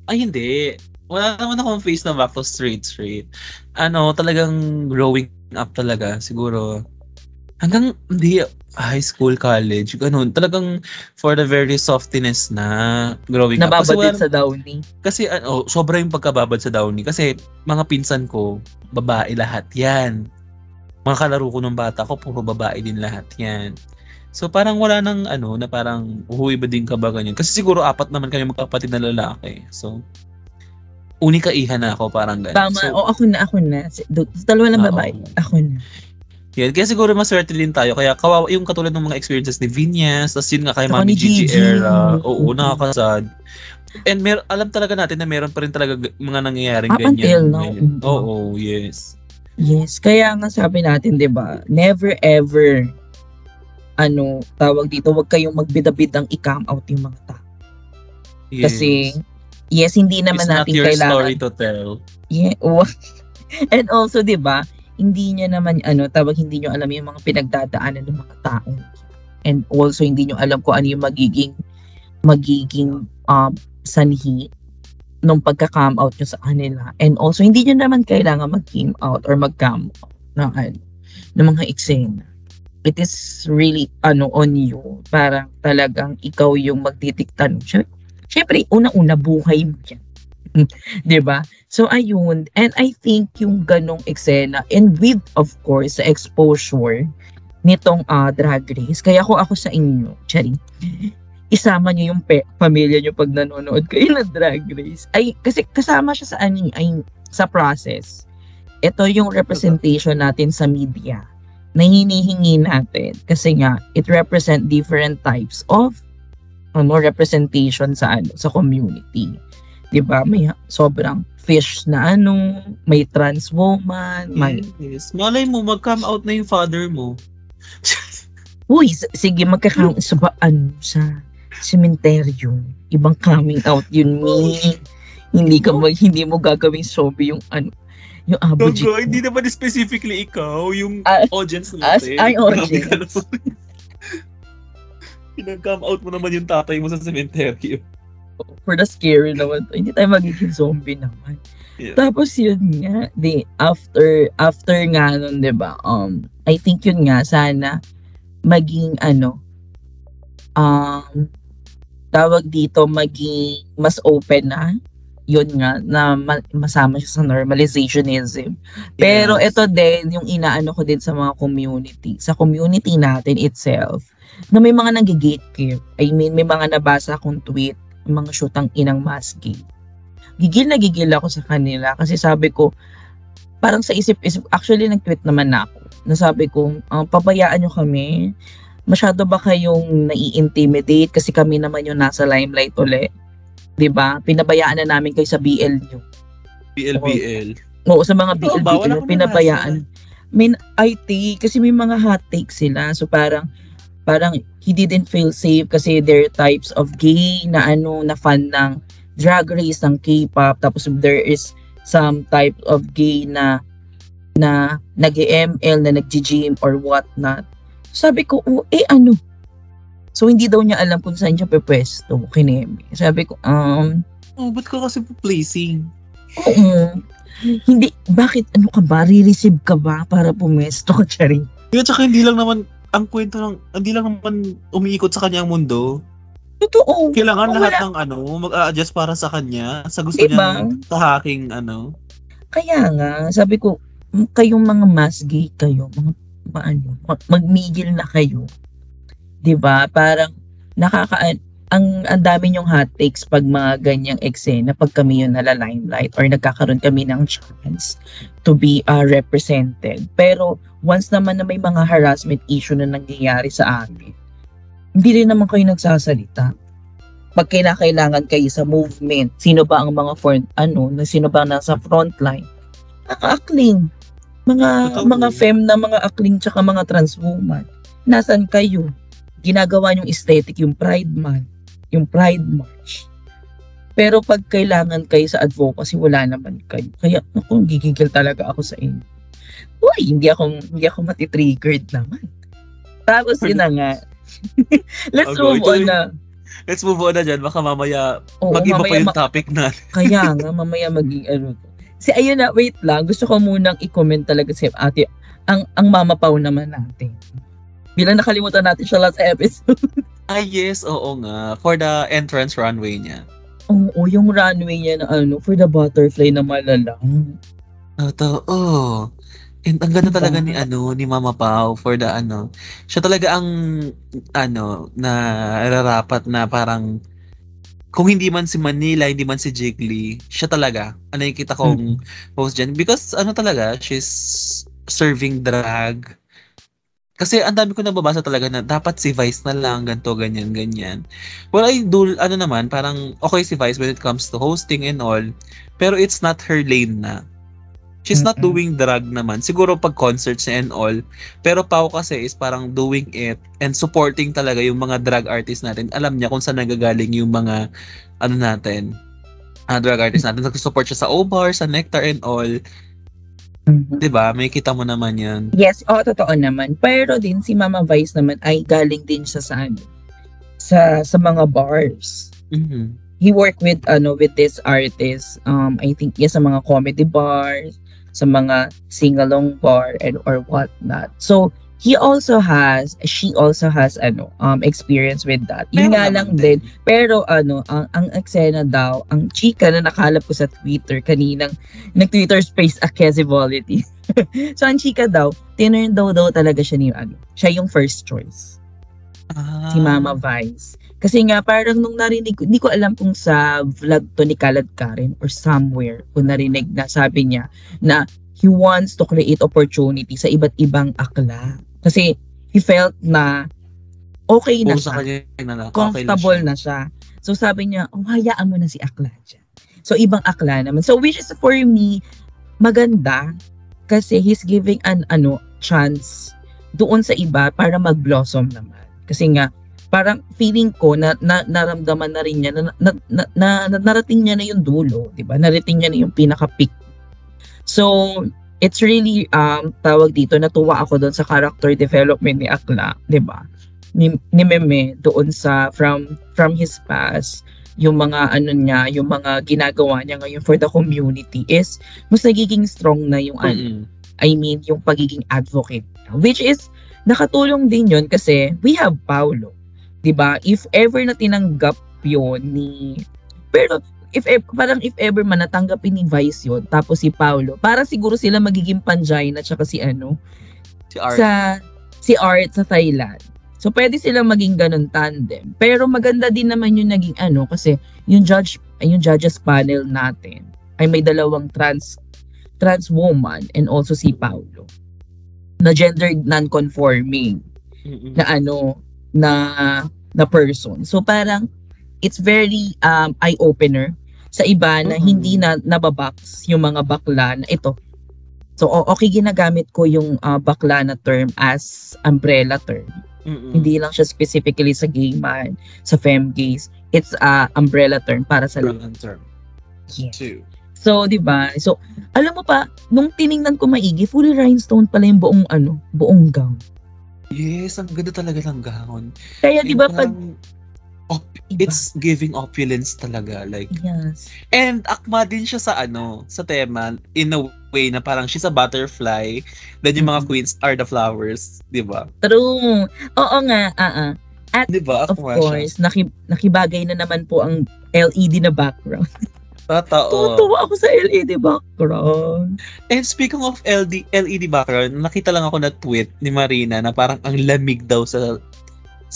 Ay, hindi. Wala naman akong face na back to straight straight. Ano, talagang growing up talaga. Siguro, hanggang, hindi, high school, college, ganun. Talagang for the very softiness na growing Nababad up. Nababad sa Downy? Kasi ano, sobra yung pagkababad sa Downy. Kasi mga pinsan ko, babae lahat yan. Mga kalaro ko nung bata ko, puro babae din lahat yan. So parang wala nang ano, na parang uhuwi ba din ka ba ganyan. Kasi siguro apat naman kami magkapatid na lalaki. So, unika iha na ako, parang ganyan. Tama, so, o ako na, ako na. Dalawa lang babae, ako na. Yan. Kaya siguro maswerte din tayo. Kaya kawawa yung katulad ng mga experiences ni Vinyas, tapos yun nga kay Mami Gigi, Gigi era. Oo, mm-hmm. nakakasad. And mer alam talaga natin na meron pa rin talaga mga nangyayaring Up ganyan. Until now. Oo, oh, yes. Yes. Kaya nga sabi natin, di ba, never ever ano, tawag dito, wag kayong magbidabidang i-cam out yung mga tao. Yes. Kasi, yes, hindi naman It's not natin your kailangan. story to tell. Yeah, and also, 'di ba, hindi niya naman ano, tawag hindi niyo alam yung mga pinagdadaanan ng mga tao. And also hindi niyo alam kung ano yung magiging magiging um sanhi nung pagka-come out nyo sa kanila. And also, hindi nyo naman kailangan mag-came out or mag-come out ng, ano, ng mga eksena. It is really ano on you. Parang talagang ikaw yung. Syempre, syempre una-una buhay mo yan. 'Di ba? So ayun, and I think yung ganong eksena and with of course sa exposure nitong ah, drag race, kaya ko ako sa inyo, Charing, isama niyo yung pe- pamilya niyo pag nanonood kayo ng drag race. Ay, kasi kasama siya sa ano, ay, sa process. Ito yung representation natin sa media na hinihingi natin kasi nga it represent different types of ano representation sa ano sa community. 'Di ba? May sobrang fish na ano, may trans woman, may Yes. Malay mo, mag-come out na yung father mo. Uy, sige, magkakaroon sa ba, ano, sa sementeryo. Ibang coming out yun, me. Hindi ka mag, hindi mo gagawing zombie yung ano, yung abujit Gago, hindi naman specifically ikaw, yung Ah, audience as- natin. ay, Grabe audience. Pinag-come out mo naman yung tatay mo sa cemetery. For the scary naman to. Hindi tayo magiging zombie naman. Yeah. Tapos yun nga, di, after, after nga nun, di ba, um, I think yun nga, sana, maging, ano, um, tawag dito, maging mas open na, yun nga, na ma- masama siya sa normalizationism. Pero Yes. ito din, yung inaano ko din sa mga community, sa community natin itself, na may mga nag-gatekeep. I mean, may mga nabasa akong tweet, mga shootang inang gay. Gigil na gigil ako sa kanila kasi sabi ko, parang sa isip-isip, actually nag-tweet naman na ako, na sabi ko, "Ah, pabayaan nyo kami, masyado ba kayong nai-intimidate kasi kami naman yung nasa limelight uli. 'Di ba Pinabayaan na namin kayo sa BL nyo. BLBL. Oo, sa mga Oo ba? Wala BLB, akong pinabayaan. May IT, kasi may mga hot takes sila. So parang, parang he didn't feel safe kasi there are types of gay na ano, na fan ng drag race, ng K-pop. Tapos there is some type of gay na na nag-ML, na nag-gym or what not. Sabi ko, oh, eh ano? So hindi daw niya alam kung saan siya pepwesto, kineme. Sabi ko, um, Oh, ba't ka kasi placing? oo. Hindi, bakit ano ka ba? Re-receive ka ba para pumesto ka, Charing? Kaya tsaka hindi lang naman, ang kwento ng, hindi lang naman umiikot sa kanya ang mundo. Totoo. Kailangan Wala. lahat ng ano, mag-a-adjust para sa kanya, sa gusto Diba? niyang tahaking ano. Kaya nga, sabi ko, "M- kayong mga mass gay kayo, mga paano, mag- magmigil na kayo. 'Di ba Parang nakaka ang ang dami yung hot takes pag mga ganyang eksena pag kami yung nala limelight or nagkakaroon kami ng chance to be uh, represented. Pero once naman na may mga harassment issue na nangyayari sa amin, hindi rin naman kayo nagsasalita. Pag kailangan kayo sa movement, sino ba ang mga front, ano, na sino ba nasa frontline? Mga akling. Mga, mga fem na mga akling tsaka mga trans woman. Nasaan kayo? Ginagawa yung aesthetic, yung Pride Month, yung Pride March. Pero pag kailangan kayo sa advocacy, wala naman kayo. Kaya, naku, gigigil talaga ako sa inyo. Uy, hindi ako, hindi ako matitriggered naman. Tapos yun na nga. Let's Okay, move on na. Let's move on na dyan, baka mamaya Oo, mag-iba pa mamaya yung ma- topic na. Kaya nga, mamaya maging ano. Si ayun na, wait lang. Gusto ko munang i-comment talaga si ate. Ang, ang mama pau naman natin. Bilang nakalimutan natin siya last episode. Ah yes, oo nga. For the entrance runway niya. Oo, yung runway niya na ano, for the butterfly na malalang. Totoo. And ang ganda talaga ni ano ni Mama Pao for the ano. Siya talaga ang ano na rarapat na parang kung hindi man si Manila, hindi man si Jiggly, siya talaga. Ano yung kita kong post dyan. Because ano talaga, she's serving drag. Kasi ang dami ko nababasa talaga na dapat si Vice na lang, ganto ganyan, ganyan. Well, I do, ano naman, parang okay si Vice when it comes to hosting and all. Pero it's not her lane na. She's not doing drag naman. Siguro pag concerts and all. Pero Pau kasi is parang doing it and supporting talaga yung mga drag artists natin. Alam niya kung saan nagagaling yung mga ano natin, ah, drag artists natin. Nag-support siya sa O-Bar, sa Nectar and all. Mhm. 'Di ba? May kita mo naman 'yan. Yes, oo, totoo naman. Pero din si Mama Vice naman ay galing din siya sa ano, sa sa mga bars. Mhm. He worked with ano with this artist. Um I think yes sa mga comedy bars, sa mga sing-along bar and or whatnot. So he also has she also has ano um experience with that. Yun nga lang din Pero ano, ang, ang eksena daw, ang chika na nakalap ko sa Twitter kaninang nag-Twitter space accessibility. so ang chika daw, tinurn daw daw talaga siya ni ano, siya yung first choice, Ah. si Mama Vice. Kasi nga parang nung narinig ko, hindi ko alam kung sa vlog to ni Kalad Karen or somewhere ko narinig na sabi niya na he wants to create opportunity sa iba't ibang akla. Kasi he felt na okay na siya na comfortable okay na siya. So sabi niya, oh, hayaan mo na si Akla dyan. So ibang Akla naman. So which is for me, maganda kasi he's giving an ano chance doon sa iba para mag-blossom naman. Kasi nga, parang feeling ko na, na naramdaman na rin niya na, na, na, na, na narating niya na yung dulo, 'di ba? Narating niya na yung pinaka-peak. So, it's really um tawag dito natuwa ako doon sa character development ni Akla, 'di ba? Ni, ni Meme doon sa from from his past yung mga ano niya, yung mga ginagawa niya ngayon for the community is mas nagiging strong na yung Mm-mm. I mean, yung pagiging advocate. Which is, nakatulong din yun kasi we have Paulo. 'di ba If ever na tinanggap yun ni... Pero, if ever, parang if ever man natanggapin ni Vice yun, tapos si Paulo, para siguro sila magiging Panjay na tsaka si ano, Si Art. sa si Art sa Thailand. So pwede silang maging ganun tandem. Pero maganda din naman yung naging ano kasi yung judge yung judges panel natin ay may dalawang trans trans woman and also si Paulo na gender non-conforming na ano na na person. So parang it's very um eye opener sa iba na Mhm. hindi na nababox yung mga bakla na ito. So okay ginagamit ko yung uh, bakla na term as umbrella term. Mm-mm. Hindi lang siya specifically sa gay man, sa femme gays. It's a umbrella term para sa lahat. Girl and term. Yes. Two. So, 'di ba? So, alam mo pa, nung tiningnan ko maigi, fully rhinestone pala yung buong ano, buong gown. Yes, ang ganda talaga ng gown. Kaya 'di ba pag op- it's giving opulence talaga. Like, yes. and akma din siya sa ano, sa tema, in a way na parang she's a butterfly, then yung mga Mhm. queens are the flowers, di ba? True. Oo nga, ah ah. Di ba? Of Akma siya. course, naki, nakibagay na naman po ang LED na background. Totoo. Tutuwa ako sa LED background. And speaking of LD, LED background, nakita lang ako na tweet ni Marina na parang ang lamig daw sa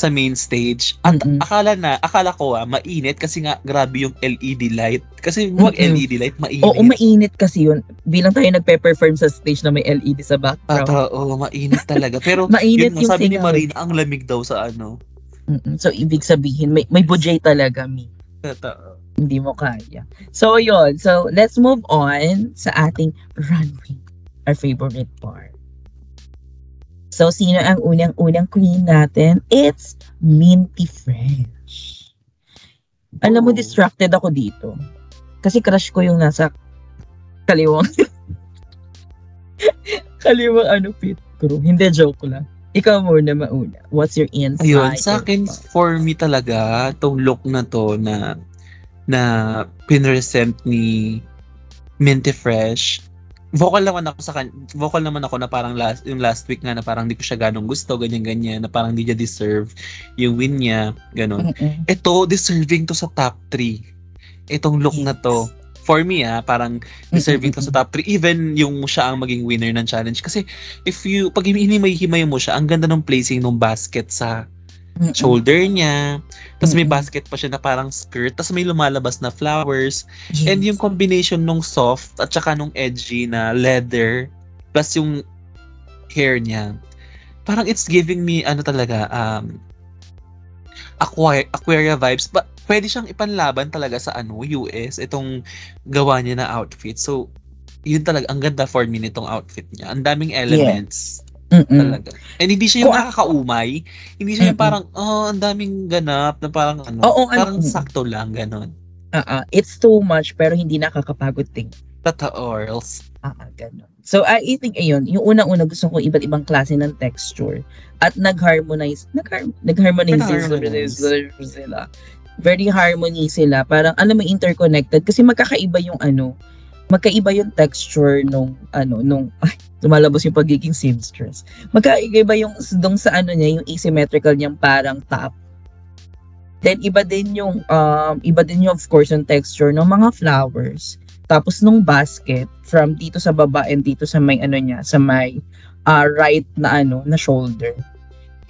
sa main stage. At Mm-mm. akala na, akala ko ah, mainit kasi nga grabe yung LED light. Kasi wag Mm-mm. LED light, mainit. Oo, mainit kasi yun. Bilang tayo nagpe-perform sa stage na may LED sa background. Totoo, mainit talaga. Pero Mainit yun yung sabi ni sigaw. Marina, ang lamig daw sa ano. Mm-mm. So, ibig sabihin, may, may budget talaga, mi. Totoo. Hindi mo kaya. So, yun. So, let's move on sa ating runway. Our favorite part. So, sino ang unang-unang queen natin? It's Minty Fresh. Alam mo, Oh. distracted ako dito. Kasi crush ko yung nasa kaliwang kaliwang ano pit crew. Hindi, joke lang. Ikaw muna mauna. What's your insight? Ayun, sa akin, for me talaga, tong look na to na na pinresent ni Minty Fresh, vocal naman ako sa kan vocal naman ako na parang last yung last week nga na parang hindi ko siya ganong gusto ganyan ganyan na parang hindi niya deserve yung win niya ganon Mm-mm. ito deserving to sa top 3 itong look na to. For me ah parang deserving to sa top 3 even yung siya ang maging winner ng challenge. Kasi if you pag hinimay-himay mo siya ang ganda ng placing ng basket sa Mm-mm. shoulder niya tapos may basket pa siya na parang skirt tapos may lumalabas na flowers Yes. And yung combination nung soft at saka nung edgy na leather plus yung hair niya, parang it's giving me ano talaga, um, aqua, Aquaria vibes. But pwede siyang ipanlaban talaga sa ano, US, itong gawa niya na outfit. So, yun talaga, ang ganda for me nitong outfit niya. Ang daming elements. Mm-mm. Talaga. And hindi siya yung Kung- nakakaumay. Hindi siya yung parang, oh, ang daming ganap na parang ano. Oo, ano- parang sakto lang, ganon. Ah, ah, it's too much pero hindi nakakapagod ting. Totoo, Earls. Ah, ah, ganun. So, I I think, ayun, yung unang-una gusto ko iba't ibang klase ng texture at nag-harmonize, nag-har- nag-harmonize Nag-harmonize. sila. Very harmony sila. Parang, alam mo, interconnected. Kasi magkakaiba yung ano, magkaiba yung texture nung, ano, nung, ay, lumalabas yung pagiging seamstress. Magkaiba yung, dong sa ano niya, yung asymmetrical niyang parang top. Then, iba din yung, um, iba din yung, of course, yung texture ng mga flowers. Tapos nung basket from dito sa baba and dito sa may ano niya, sa may uh, right na ano, na shoulder.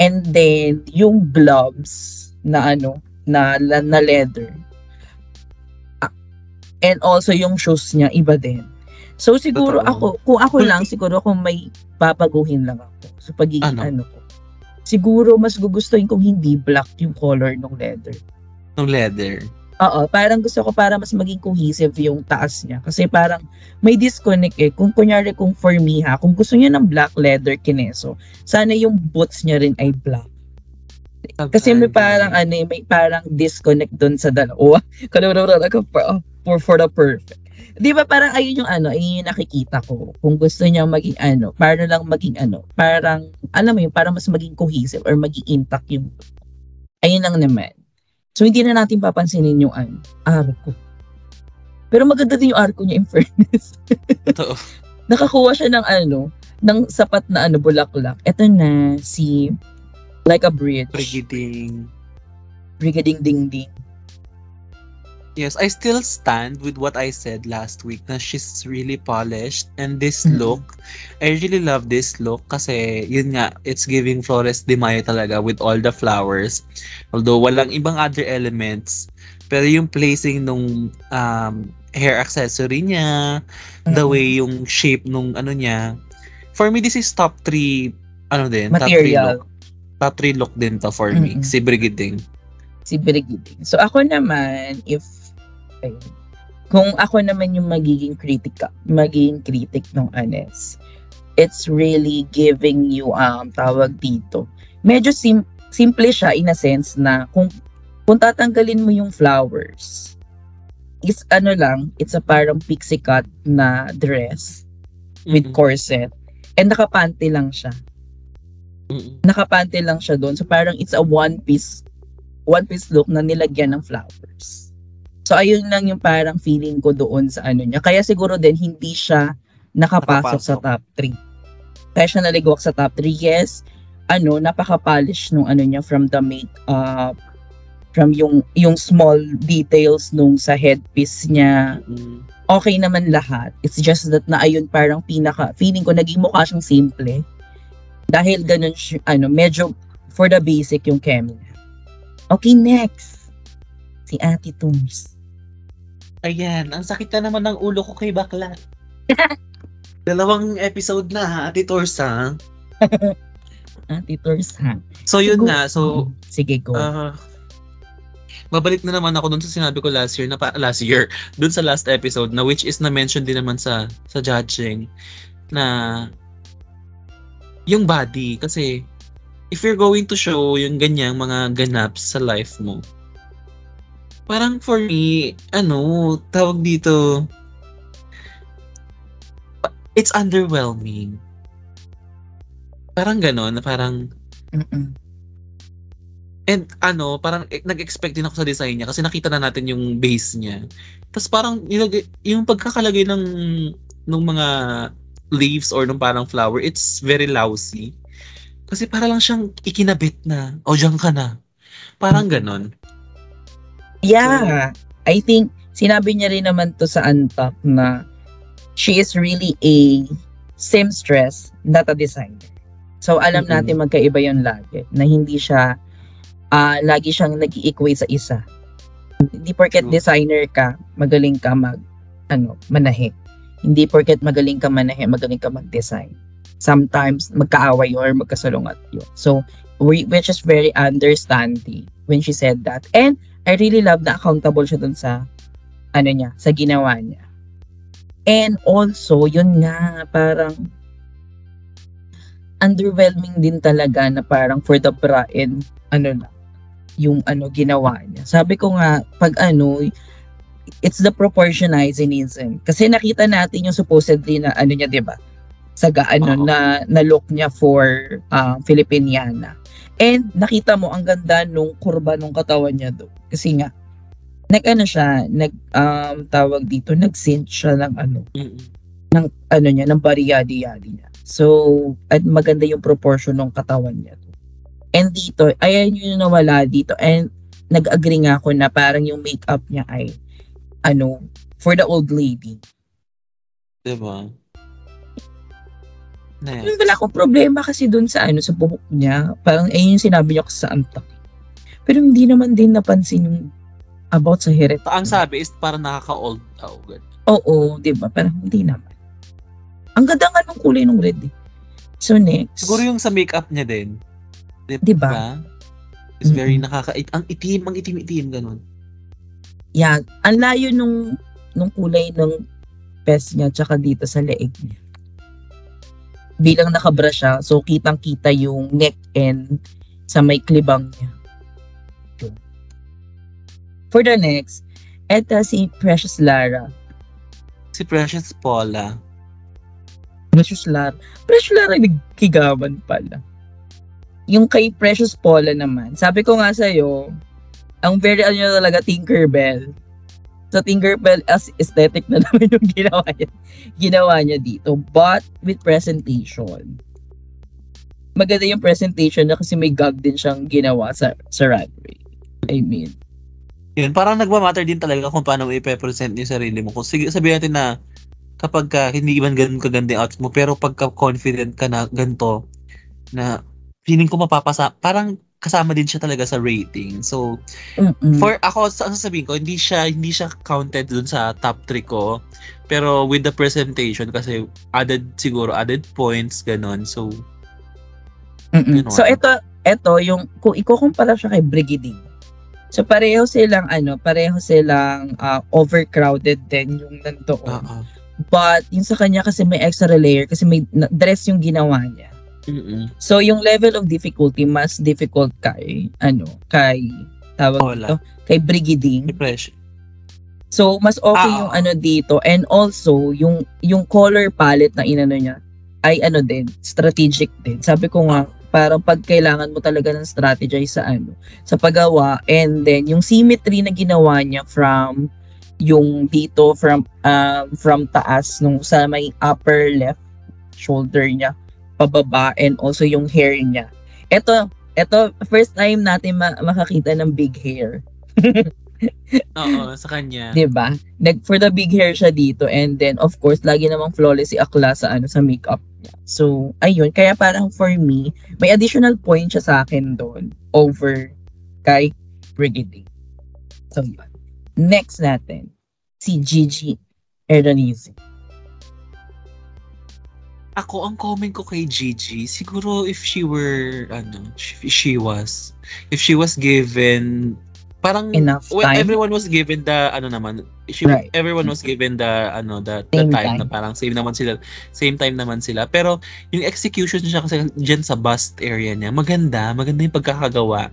And then yung gloves na ano, na na, na leather. And also yung shoes niya iba din. So siguro Totoo. ako, kung ako lang siguro kung may papaguhin lang ako sa pagiging Ano? ano, ko. Siguro mas gugustuhin kung hindi black yung color ng leather. Ng leather. Oo, parang gusto ko para mas maging cohesive yung taas niya. Kasi parang may disconnect eh. Kung kunyari kung for me ha, kung gusto niya ng black leather kineso, sana yung boots niya rin ay black. Kasi may parang ano eh, may parang disconnect dun sa dalawa. Kalurura ko for, oh, for, for the perfect. Di ba parang ayun yung ano, ayun yung nakikita ko. Kung gusto niya maging ano, para lang maging ano, parang, alam mo yun, para mas maging cohesive or maging intact yung Ayun lang naman. So, hindi na natin papansinin yung ano, arko. Pero maganda din yung arko niya in fairness. Totoo. Nakakuha siya ng ano, ng sapat na ano, bulaklak. Ito na, si Like a Bridge. Brigading. Brigading Ding Ding. Yes, I still stand with what I said last week na she's really polished and this Mhm. look, I really love this look kasi yun nga, it's giving Flores de Mayo talaga with all the flowers. Although walang ibang other elements, pero yung placing nung um, hair accessory niya, the Mm. way yung shape nung ano niya, for me this is top 3 ano din, top 3 Material. look. Top 3 look din to for me, Mm-mm. si Brigading. si Brigading. So ako naman, if ayun, kung ako naman yung magiging critic magiging critic ng Anes, it's really giving you um tawag dito. Medyo sim- simple siya in a sense na kung kung tatanggalin mo yung flowers, is ano lang, it's a parang pixie cut na dress with Mhm. corset and nakapanty lang siya Mm-mm. nakapante lang siya doon. So parang it's a one piece one piece look na nilagyan ng flowers. So ayun lang yung parang feeling ko doon sa ano niya. Kaya siguro din hindi siya nakapasok, sa Nakapasok. top 3. Kaya siya naligwak sa top 3. Yes, ano, napaka-polish nung ano niya from the makeup, from yung yung small details nung sa headpiece niya okay naman lahat. It's just that na ayun parang pinaka, feeling ko naging mukha siyang simple. Dahil ganun ano, medyo for the basic yung Kemi. Okay, next. Si Ate Tooms. Ayan, ang sakit na naman ng ulo ko kay Bakla. Dalawang episode na ha, Ate Torsa. Ate Tooms, ha? So yun Siguro- nga, so Sige, go. ah babalik na naman ako dun sa sinabi ko last year na pa, last year dun sa last episode na which is na mention din naman sa sa judging na yung body kasi if you're going to show yung ganyang mga ganaps sa life mo parang for me ano tawag dito it's underwhelming parang ganon na parang Mm-mm. And ano, parang eh, nag-expect din ako sa design niya kasi nakita na natin yung base niya. Tapos parang yung pagkakalagay ng ng mga leaves or ng parang flower, it's very lousy. Kasi para lang siyang ikinabit na, o diyan ka na. Parang ganon. Yeah. I think, sinabi niya rin naman to sa Antap na she is really a seamstress, not a designer. So, alam Mhm. natin magkaiba yon lagi. Na hindi siya, ah lagi siyang nag equate sa isa. Hindi porket True. designer ka, magaling ka mag, ano, manahe. Hindi porket magaling ka manahe, magaling ka mag-design. Sometimes, magkaaway or magkasalungat yun. So, we- which is very understanding when she said that. And, I really love na accountable siya dun sa ano niya, sa ginawa niya. And also, yun nga, parang underwhelming din talaga na parang for the and ano na, yung ano ginawa niya. Sabi ko nga, pag ano, it's the proportionism. Kasi nakita natin yung supposedly na ano niya, di ba? Sa ano, Oo. na, na look niya for uh, Filipiniana. And nakita mo ang ganda nung kurba nung katawan niya do. Kasi nga, nag ano siya, nag um, tawag dito, nag cinch siya ng ano, Mm-mm. ng ano niya, ng bariyadi-yadi niya. So, at maganda yung proportion ng katawan niya. And dito, ayan yung nawala dito. And nag-agree nga ako na parang yung makeup niya ay ano, for the old lady. Diba? Next. Yung wala akong problema kasi dun sa ano, sa buhok niya. Parang ayun yung sinabi niya sa antak. Pero hindi naman din napansin yung about sa heret. Ang sabi is parang nakaka-old daw. Oo, di ba? Parang hindi naman. Ang ganda nga nung kulay ng red eh. So next. Siguro yung sa makeup niya din. Di Diba? ba? Is very Mm-mm. nakaka... Ang itim, ang itim-itim, ganun. Yan. Ang layo nung, nung kulay ng pes niya tsaka dito sa leeg niya. Bilang nakabra siya, so kitang-kita yung neck and sa may klibang niya. For the next, eto si Precious Lara. Si Precious Paula. Precious Lara. Precious Lara nagkigaman pala. Yung kay Precious Paula naman, sabi ko nga sa'yo, ang very ano niya talaga Tinkerbell. So Tinkerbell as aesthetic na naman yung ginawa niya, ginawa niya dito. But with presentation. Maganda yung presentation na kasi may gag din siyang ginawa sa, sa runway. I mean, Yun, parang nagmamatter din talaga kung paano mo ipe-present yung sarili mo. Kung sige, sabihin natin na kapag ka, hindi man ganun kaganda yung outfit mo, pero pagka confident ka na ganito, na feeling ko mapapasa, parang kasama din siya talaga sa rating. So, mm-mm. for ako, sa sasabihin ko, hindi siya, hindi siya counted dun sa top 3 ko. Pero with the presentation, kasi added, siguro, added points, ganon. So, Mm-mm. So ito ito yung kung ikukumpara siya kay Brigiding. So pareho silang ano, pareho silang ah, overcrowded din yung nandoon. oo. But yung sa kanya kasi may extra layer kasi may dress yung ginawa niya. Mm-mm. So yung level of difficulty mas difficult kay ano, kay tawag Wala. dito, kay Brigiding. Depression. So mas okay Ah, yung ano dito and also yung yung color palette na inano niya ay ano din, strategic din. Sabi ko nga parang pag kailangan mo talaga ng strategize sa ano, sa paggawa and then yung symmetry na ginawa niya from yung dito from um, from taas nung sa may upper left shoulder niya pababa and also yung hair niya. Ito, ito first time natin ma- makakita ng big hair. Oo, sa kanya. 'di ba? Nag for the big hair siya dito and then of course lagi namang flawless si Akla sa ano sa makeup niya. So ayun, kaya parang for me, may additional point siya sa akin doon over kay Brigidi. So yun. Next natin, si Gigi Erdonisi. Ako, ang comment ko kay Gigi, siguro if she were, ano, if she was, if she was given, parang, Enough well, time? everyone was given the, ano naman, she, Right. everyone was given the, ano, the, the Same time, time. na parang same naman sila, same time naman sila. Pero, yung execution niya kasi dyan sa bust area niya, maganda, maganda yung pagkakagawa.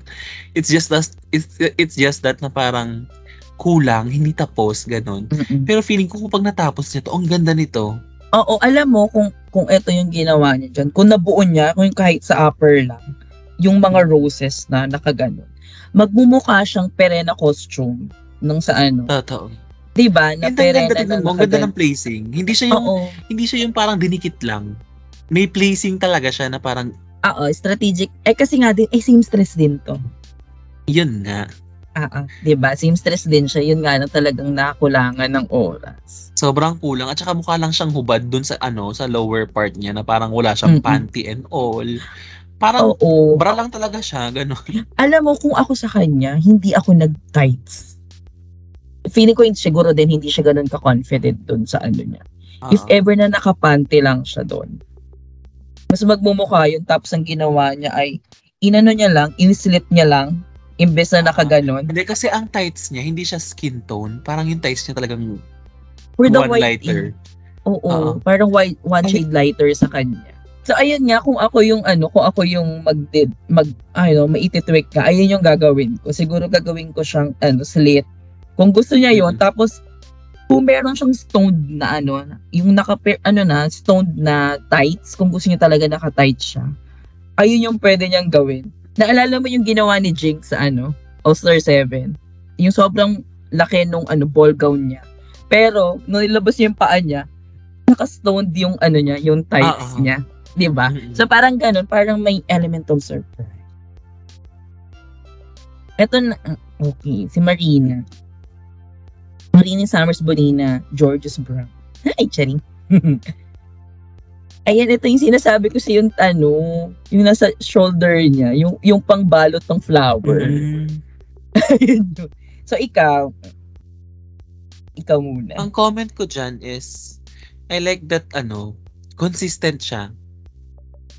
It's just that, it's, it's just that na parang, kulang, hindi tapos, ganun. Mm-mm. Pero feeling ko kapag natapos niya to, ang ganda nito. Oo, alam mo kung kung ito yung ginawa niya dyan, kung nabuo niya, kung kahit sa upper lang, yung mga roses na nakaganon, magmumukha siyang perena costume nung sa ano, Totoo. 'di ba? Na ganda perena tingnan na ang ganda ng placing. Hindi siya yung Oo, hindi siya yung parang dinikit lang. May placing talaga siya na parang oo, strategic. Eh kasi nga din, eh seamstress din to. yun nga. Ah, ah, 'di ba? Seamstress din siya. Yun nga na talagang nakulangan ng oras. Sobrang kulang at saka mukha lang siyang hubad dun sa ano, sa lower part niya na parang wala siyang Mm-mm. panty and all. Parang Oo. bra lang talaga siya, gano'n. Alam mo kung ako sa kanya, hindi ako nag-tights. Feeling ko yun, siguro din hindi siya ganun ka-confident dun sa ano niya. If Oo. ever na nakapanty lang siya doon. Mas magmumukha yun tapos ang ginawa niya ay inano niya lang, in-slit niya lang imbes na nakaganon. Hindi kasi ang tights niya, hindi siya skin tone. Parang yung tights niya talagang For the one white lighter. Oo, Oo. parang white, one shade lighter sa kanya. So ayun nga kung ako yung ano, kung ako yung mag mag ano, maititwik ka, ayun yung gagawin ko. Siguro gagawin ko siyang ano, slit. Kung gusto niya yon Mhm. tapos kung meron siyang stoned na ano, yung naka ano na, stoned na tights, kung gusto niya talaga naka-tight siya. Ayun yung pwede niyang gawin. Naalala mo yung ginawa ni Jinx sa ano, All-Star 7? Yung sobrang laki nung ano, ball gown niya. Pero, nung nilabas niya yung paa niya, naka-stoned yung ano niya, yung tights Oo. niya. 'Di ba? Mm-mm. So parang ganun, parang may element of surprise. Ito na, okay, si Marina. Marina Summers Bonina, Georges Brown. Hi, Charing. Ayan, ito yung sinasabi ko sa yung ano, yung nasa shoulder niya, yung yung pangbalot ng flower. Mm. So ikaw, ikaw muna. Ang comment ko dyan is, I like that, ano, consistent siya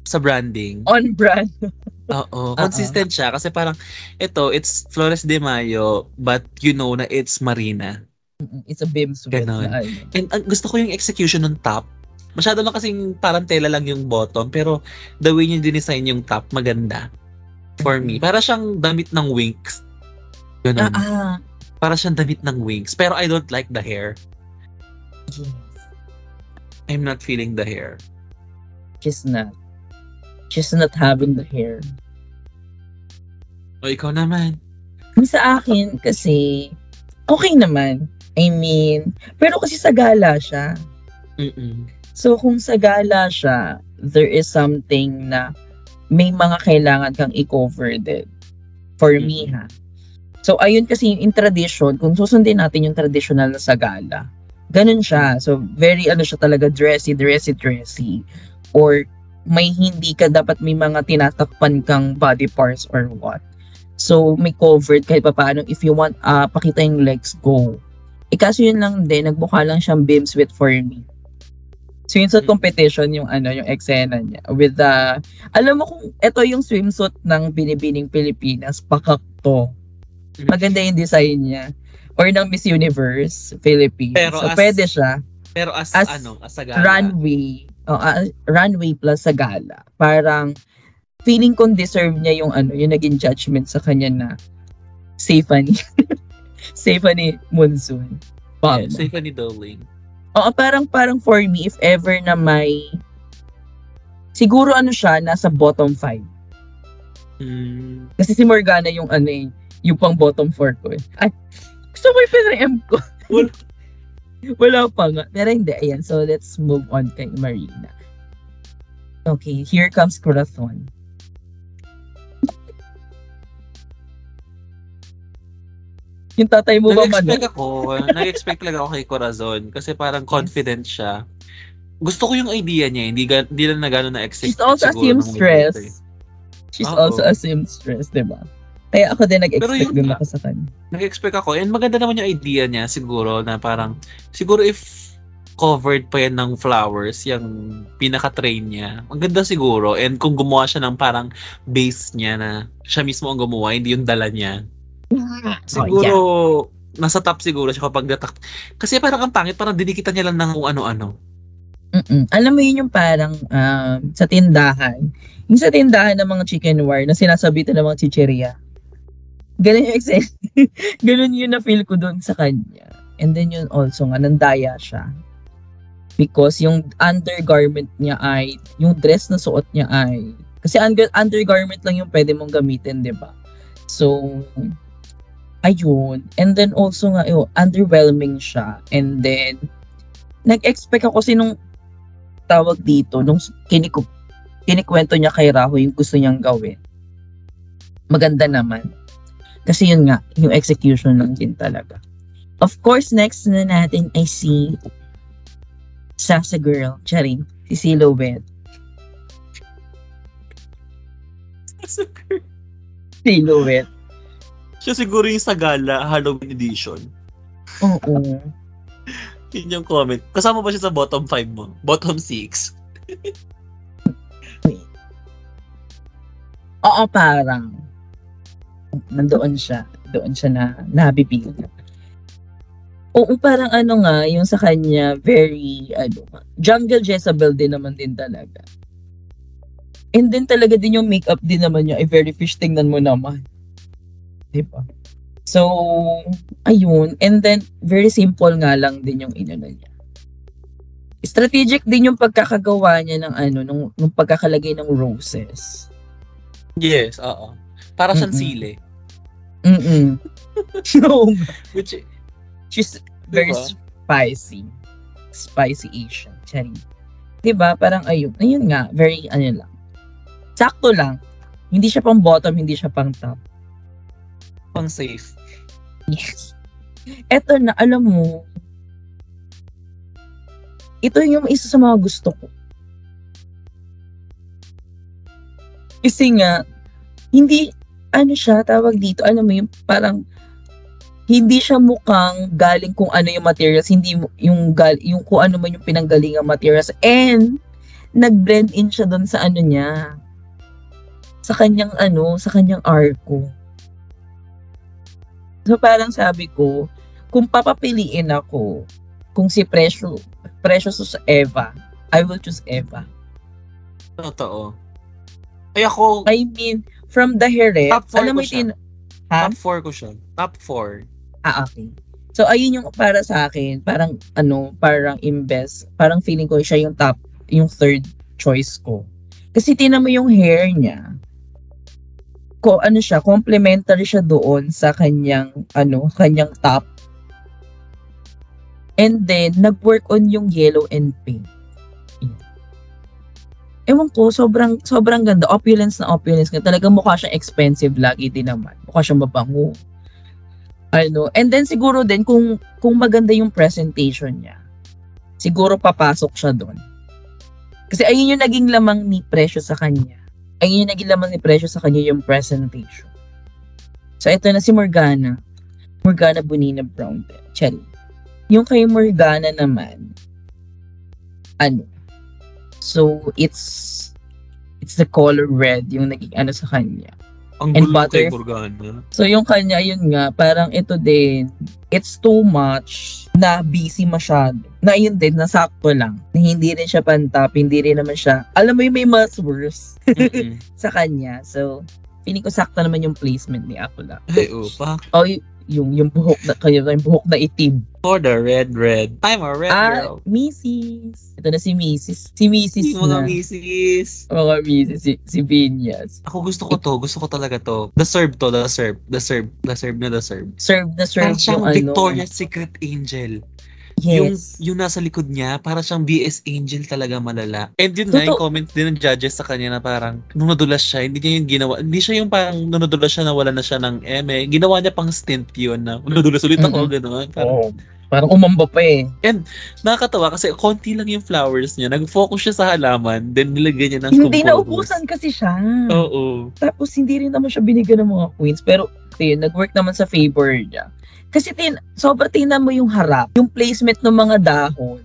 sa branding. On brand. Oo, consistent siya. Kasi parang, ito, it's Flores de Mayo, but you know na it's Marina. It's a bim sweat Ganon. na ano. And ang gusto ko yung execution ng top. Masyado lang kasing parang tela lang yung bottom, pero the way niya dinesign yung top, maganda. For me. Para siyang damit ng wings. Ganon. Ah, ah. Para siyang damit ng wings. Pero I don't like the hair. Yes. I'm not feeling the hair. She's not. She's not having the hair. O ikaw naman. Sa akin, kasi, okay naman. I mean, pero kasi sa gala siya. Mm-mm. So, kung sa gala siya, there is something na may mga kailangan kang i-cover din. For me, Mhm. ha. So, ayun kasi in tradition, kung susundin natin yung traditional na sa gala, ganun siya. So, very ano siya talaga, dressy, dressy, dressy. Or may hindi ka, dapat may mga tinatakpan kang body parts or what. So, may covered kahit pa paano. If you want, ah pakita yung legs, go. Eh, kaso yun lang din, nagmukha lang siyang bimswit for me. Swimsuit competition yung ano, yung eksena niya. With the, alam mo kung ito yung swimsuit ng Binibining Pilipinas, pakak to. Maganda yung design niya. Or ng Miss Universe Philippines. Pero so, as- pwede siya. Pero as, As ano, as a gala. Runway. Oh, ah, runway plus sa gala. Parang, feeling kong deserve niya yung ano, yung naging judgment sa kanya na Stephanie. Stephanie Monsoon. Bam. Yeah, Stephanie Dowling. Oo, parang parang for me, if ever na may siguro ano siya, nasa bottom 5. Mm. Kasi si Morgana yung ano eh, yung pang bottom 4 ko eh. Ay, gusto mo yung M ko. Wala. Wala pa nga. Pero hindi, ayan. So, let's move on kay Marina. Okay, here comes Corazon. Yung tatay mo ba man? Nag-expect ako, nag-expect lang ako kay Corazon kasi parang confident siya. Gusto ko yung idea niya, hindi, ga, hindi lang na gano'n na-execute. She's also a seamstress. eh. She's Oo. also a seamstress, di ba? Kaya ako din nag-expect din ako sa kanya. Nag-expect ako, and maganda naman yung idea niya siguro na parang, siguro if covered pa yan ng flowers, yung pinaka-train niya, maganda siguro. And kung gumawa siya ng parang base niya na siya mismo ang gumawa, hindi yung dala niya. Siguro, Oh, nasa top siguro siya kapag natak. Kasi parang ang pangit, parang dinikitan niya lang ng kung ano-ano. Mm-mm. Alam mo yun yung parang um, sa tindahan. Yung sa tindahan ng mga chicken wire na sinasabitan ng mga chicheria. Ganun yung exen- Ganun yun na feel ko doon sa kanya. And then yun also nga, nandaya siya. Because yung undergarment niya ay, yung dress na suot niya ay, kasi under, undergarment lang yung pwede mong gamitin, di ba? So, ayun. And then also nga, yun, underwhelming siya. And then, nag-expect ako kasi nung tawag dito, nung kiniku kinikwento niya kay Raho yung gusto niyang gawin. Maganda naman. Kasi yun nga, yung execution lang din talaga. Of course, next na natin ay si Sasa Girl, charing, si Silhouette. Silhouette. Siya siguro yung sa gala, Halloween edition. Oo. Yun yung comment. Kasama ba siya sa bottom 5 mo? Bottom 6? Oo, parang. Nandoon siya. Doon siya na nabibigyan. Oo, parang ano nga, yung sa kanya, very, ano, jungle Jezebel din naman din talaga. And then talaga din yung makeup din naman niya, ay very fish, tingnan mo naman. Diba? So, ayun. And then, very simple nga lang din yung inano niya. Strategic din yung pagkakagawa niya ng ano, nung, nung pagkakalagay ng roses. Yes, oo. Para siyang sili. Mm-mm. no, Which, she's very Diba? spicy. Spicy Asian. Charing. Diba? Parang ayun. Ayun nga. Very, ano lang. Sakto lang. Hindi siya pang bottom, hindi siya pang top. Pang safe. Yes. Eto na, alam mo, ito yung isa sa mga gusto ko. Kasi nga, hindi, ano siya, tawag dito, alam mo yung parang, hindi siya mukhang galing kung ano yung materials, hindi yung, gal, yung kung ano man yung pinanggalingang materials. And, nag-blend in siya doon sa ano niya, sa kanyang ano, sa kanyang arco. So parang sabi ko, kung papapiliin ako, kung si Presyo, Presyo sa Eva, I will choose Eva. Totoo. Ay ako, I mean, from the hairette, Top four alam mo tin- Ha? top 4 ko siya. Top 4. Ah, okay. So, ayun yung para sa akin, parang ano, parang imbes, parang feeling ko siya yung top, yung third choice ko. Kasi tinan mo yung hair niya. Ko ano siya, complementary siya doon sa kanyang ano, kanyang top. And then nag-work on yung yellow and pink. Ewan ko, sobrang sobrang ganda. Opulence na opulence nga. Talagang mukha siyang expensive lagi din naman. Mukha siyang mabango ano, and then siguro din kung kung maganda yung presentation niya. Siguro papasok siya doon. Kasi ayun yung naging lamang ni Presyo sa kanya. Ayun yung naging lamang ni Presyo sa kanya yung presentation. So ito na si Morgana. Morgana Bonina Brown. Cherry. Yung kay Morgana naman, ano, so it's it's the color red yung naging ano sa kanya. Ang And butter. Morgana. So yung kanya, yun nga, parang ito din, it's too much na busy masyado. Na yun din, nasakto lang. Na hindi rin siya pantap, hindi rin naman siya, alam mo yung may mas worse sa kanya. So, feeling ko sakto naman yung placement ni Akula. Ay, upa. O, y- yung, yung buhok na, kayo, yung buhok na itim. For the red, red. I'm a red ah, girl. Mrs. Ito na si Mrs. Si Mrs. Yung mga na. misis. Mga Mrs. Si, si Vinyas. Ako gusto ko to. Gusto ko talaga to. The serve to. The serve. The serve. The serve na the serve. Serve na serve Parang siyang yung ano. Victoria's Secret Angel. Yung, Yes. yung nasa likod niya, para siyang BS Angel talaga malala. And yun nga, yung Totoo. comments din ng judges sa kanya na parang, nung nadulas siya, hindi niya yung ginawa, hindi siya yung parang nung nadulas siya na wala na siya ng eme. Ginawa niya pang stint yun na, nadulas ulit ako, Mm-mm. gano'n. Parang, Oo. Parang umamba pa eh. nakakatawa kasi konti lang yung flowers niya. Nag-focus siya sa halaman, then nilagay niya ng Hindi composers. naubusan kasi siya. Oo. Tapos hindi rin naman siya binigyan ng mga queens. Pero, yun, nag-work naman sa favor niya. Kasi tin, sobrang tingnan mo yung harap, yung placement ng mga dahon,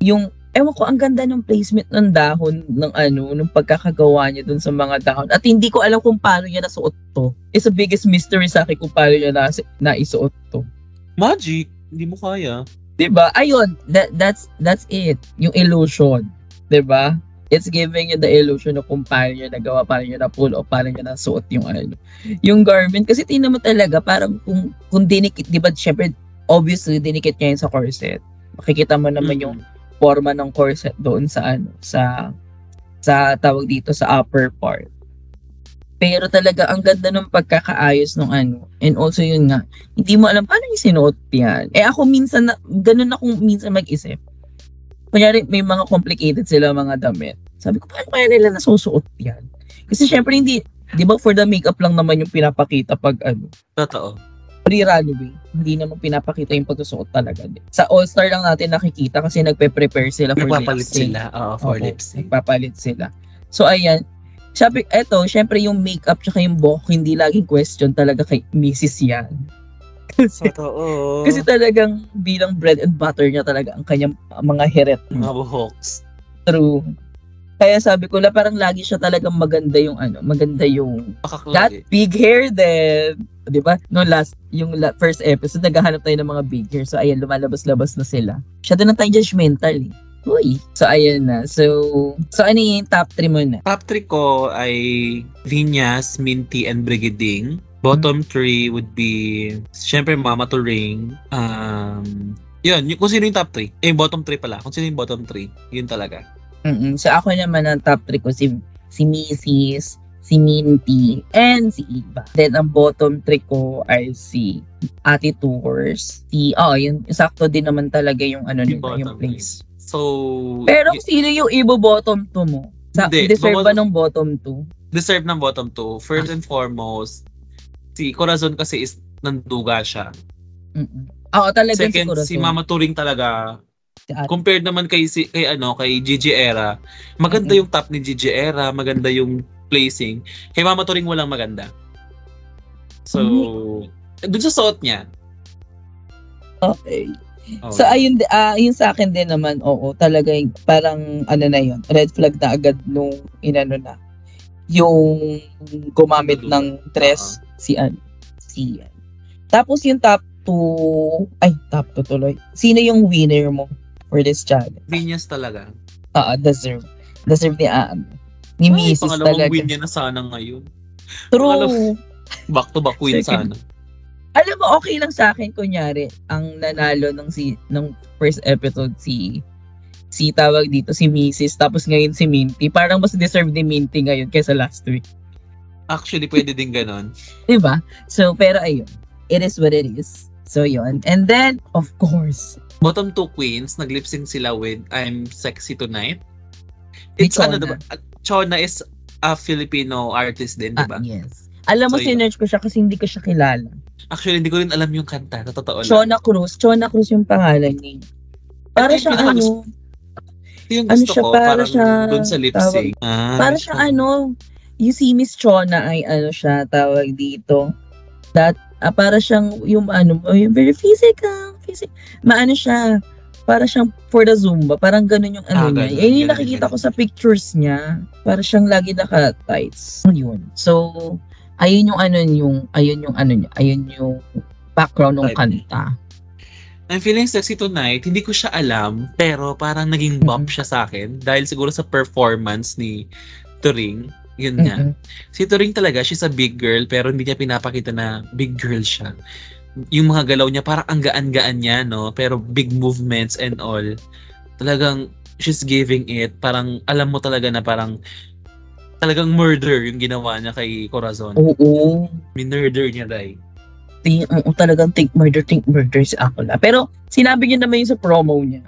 yung, ewan ko, ang ganda ng placement ng dahon ng ano, ng pagkakagawa niya dun sa mga dahon. At hindi ko alam kung paano niya nasuot to. It's the biggest mystery sa akin kung paano niya nas, naisuot to. Magic. Hindi mo kaya. 'Di ba? Ayun, that that's that's it. Yung illusion, 'di ba? It's giving you the illusion of kung paano niya nagawa, paano niya na-pull o paano niya nasuot yung ano. Yung garment kasi tingnan mo talaga parang kung kung dinikit, 'di ba? Syempre obviously dinikit niya yun sa corset. Makikita mo naman yung forma ng corset doon sa ano, sa sa tawag dito sa upper part. Pero talaga ang ganda ng pagkakaayos ng ano. And also yun nga, hindi mo alam paano yung sinuot yan. Eh ako minsan, na, ganun akong minsan mag-isip. Kunyari may mga complicated sila mga damit. Sabi ko, paano kaya nila nasusuot yan? Kasi syempre hindi, di ba for the makeup lang naman yung pinapakita pag ano, Totoo. pre-runway. Hindi naman pinapakita yung pagsusuot talaga. Sa All-Star lang natin nakikita kasi nagpe-prepare sila for Nagpapalit lip sync. sila. Oo, for Oo, lip sync. Nagpapalit sila. So, ayan. Sabi, eto, syempre yung makeup tsaka yung buhok, hindi laging question talaga kay Mrs. Yan. Kasi, Totoo. kasi talagang bilang bread and butter niya talaga ang kanyang mga heret mga buhoks. through. Kaya sabi ko la parang lagi siya talagang maganda yung ano, maganda yung that Pakaklagi. big hair then, 'di ba? No last yung la, first episode naghahanap tayo ng mga big hair. So ayan lumalabas-labas na sila. Siya din tayo judgmental eh. Uy. So ayan na. So so ano yung top 3 mo na? Top 3 ko ay Vinyas, Minty, and Brigading. Bottom 3 would be, syempre, Mama to Ring. Um, yun, yung, kung sino yung top 3. Eh, bottom 3 pala. Kung sino yung bottom 3, yun talaga. mm So ako naman ang top 3 ko si si Mrs., si Minty, and si Iba. Then ang bottom 3 ko ay si Ate Tours, si oh, yun sakto din naman talaga yung ano Yung nila, yung place. So, Pero y- sino yung ibo bottom 2 mo? Sa, Hindi, deserve ba ng bottom 2? deserve ng bottom 2. First and foremost, si Corazon kasi is nanduga siya. Mm-mm. Oo, talagang Second, siguro. si Mama Turing talaga Si Ate. compared naman kay si kay ano kay Gigi Era maganda Mm-mm. yung top ni Gigi Era maganda yung placing kay Mama Turing walang maganda so dun sa suot niya Okay. So ayun di- ah yun sa akin din naman oo talaga yung- parang ano na yun red flag na agad nung inano na yung gumamit ng dress si ano si ano. Tapos yung top 2 ay top 2 tuloy. Sino yung winner mo for this challenge? Vinyas talaga Ah, deserve. Deserve ni ano ni Mrs. pangalawang talaga. win niya na sana ngayon True. pangalawang- back to back win Second. sana Alam mo okay lang sa akin kunyari ang nanalo ng si ng first episode si si tawag dito si Mrs. tapos ngayon si Minty. Parang mas deserve ni Minty ngayon kaysa last week. actually pwede din ganon 'Di ba? So pero ayun. It is what it is. So yun. And then of course, bottom two queens nag lip sync sila with I'm Sexy Tonight it's ano Chona. diba uh, Chona is a Filipino artist din ah, diba yes. Alam mo So, sinerge ko siya kasi hindi ko siya kilala. actually hindi ko rin alam yung kanta sa totoo lang Chona Cruz. Chona Cruz yung pangalan niya. Para siya ano, Ito yung Ano gusto siya, ko, para parang siya- dun sa lip sync. Ah, Para siya ano, yung si Miss Chona ay ano siya, tawag dito. That, ah, para siyang yung ano, yung very physical, physical. Maano siya, para siyang for the Zumba, parang ganun yung ano Ah, niya. ganun, Yan yung nakikita ganun. ko sa pictures niya. Para siyang lagi naka-tights. Yun. So, ayun yung ano yung, ayun yung ano niya, ayun yung background ng kanta. I'm feeling sexy tonight. Hindi ko siya alam, pero parang naging bump Mhm. siya sa akin dahil siguro sa performance ni Turing. Yun nga. Mm-mm. Si Turing talaga, she's a big girl, pero hindi niya pinapakita na big girl siya. Yung mga galaw niya, parang ang gaan-gaan niya, no? Pero big movements and all. Talagang, she's giving it. Parang, alam mo talaga na parang, talagang murder yung ginawa niya kay Corazon. Oo. Minurder niya, Dai. Ting, oo, talagang think murder, think murder si Akula. Pero sinabi niya naman yung sa promo niya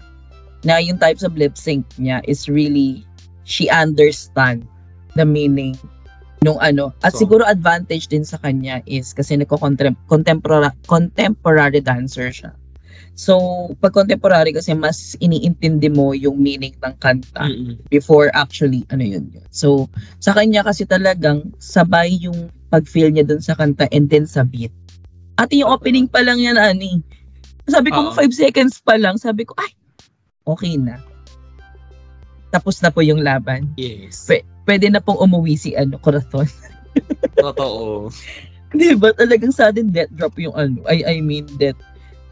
na yung types of lip sync niya is really she understand the meaning nung ano. At So- siguro advantage din sa kanya is kasi nagko-contemporary contemporary dancer siya. So, pag contemporary kasi mas iniintindi mo yung meaning ng kanta Mm-mm. before actually ano yun yun. So, sa kanya kasi talagang sabay yung pag-feel niya dun sa kanta and then sa beat. At yung opening pa lang yan, ani. Sabi ko, Oo. 5 seconds pa lang. Sabi ko, ay, okay na. Tapos na po yung laban. Yes. Pe- Pwede na pong umuwi si ano, Corazon. Totoo. Di ba? Talagang sudden death drop yung ano. I, I mean, death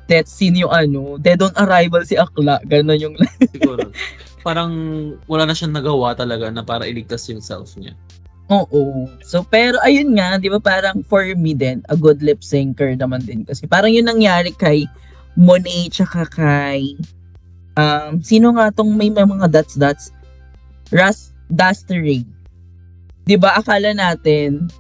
death scene yung ano. Dead on arrival si Akla. Ganon yung Siguro. Parang wala na siyang nagawa talaga na para iligtas yung self niya. Oo. So, pero ayun nga, di ba parang for me din, a good lip syncer naman din. Kasi parang yun nangyari kay Monet tsaka kay, um, sino nga tong may mga dots-dots? Ras, Dustery. Di ba akala natin,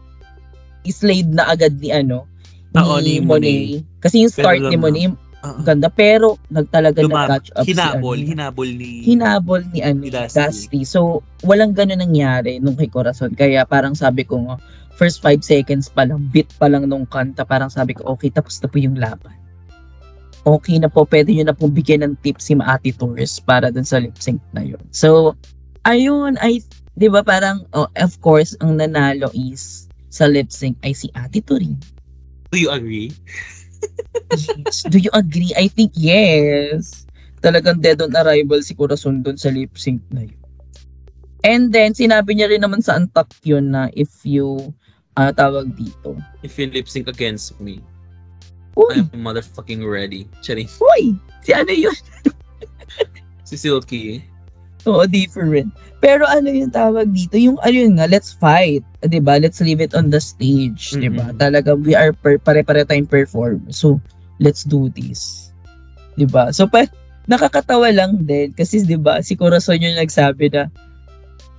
islayed na agad ni ano, Oo, ni ni Monet. Kasi yung start ni na. Monet, Uh, ganda. Pero, nagtalaga na Lumab- catch up hinabol, si ano, hinabol ni hinabol ni ano, Ni Dusty. So, walang ganun nangyari nung kay Corazon. Kaya parang sabi ko nga, first five seconds pa lang, beat pa lang nung kanta, parang sabi ko, okay, tapos na po yung laban. Okay na po, pwede nyo na po bigyan ng tips si Maati Torres para dun sa lip sync na yun. So, ayun, ay, di ba parang, oh, of course, ang nanalo is sa lip sync ay si Ate Turing. Do you agree? Yes. Do you agree? I think yes. Talagang dead on arrival si Corazon doon sa lip sync na yun. And then, sinabi niya rin naman sa antak yun na if you, uh, tawag dito. If you lip sync against me, Uy! I'm motherfucking ready. Charing. Uy! Si ano yun? Si Silky. Oo, different. Pero ano yung tawag dito? Yung ano yun nga, let's fight. 'di ba Let's leave it on the stage. 'di ba. Talaga, we are per, pare-pare tayong perform. So, let's do this. 'di ba So, pa, nakakatawa lang din. Kasi 'di ba si Corazon yung nagsabi na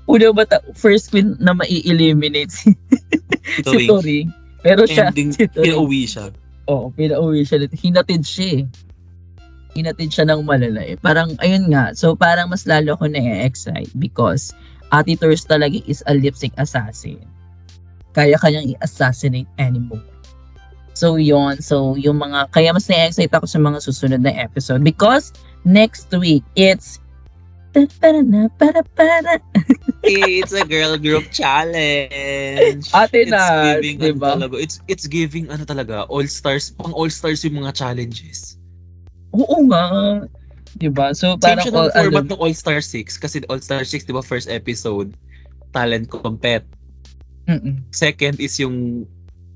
una ba ta- first queen na mai-eliminate si, si Turing. Pero siya, Ending, si Turing, pinauwi siya. Oo, pinauwi siya. Hinatid siya eh. Hinatid siya ng malala eh. Parang, ayun nga. So, parang mas lalo ako na-excite because Ate Tours talaga is a lipstick assassin. Kaya kanyang i-assassinate anymore. So, yon So, yung mga, kaya mas na-excite ako sa mga susunod na episode because next week, it's para na para para It's a girl group challenge. Ate it's na, giving diba? ano talaga. It's it's giving ano talaga, all stars, pang all stars yung mga challenges. Oo nga. 'Di ba? So Same parang siya ng all, format ano, ng All Star 6 kasi All Star 6 'di ba first episode talent compet. mm-mm, Second is yung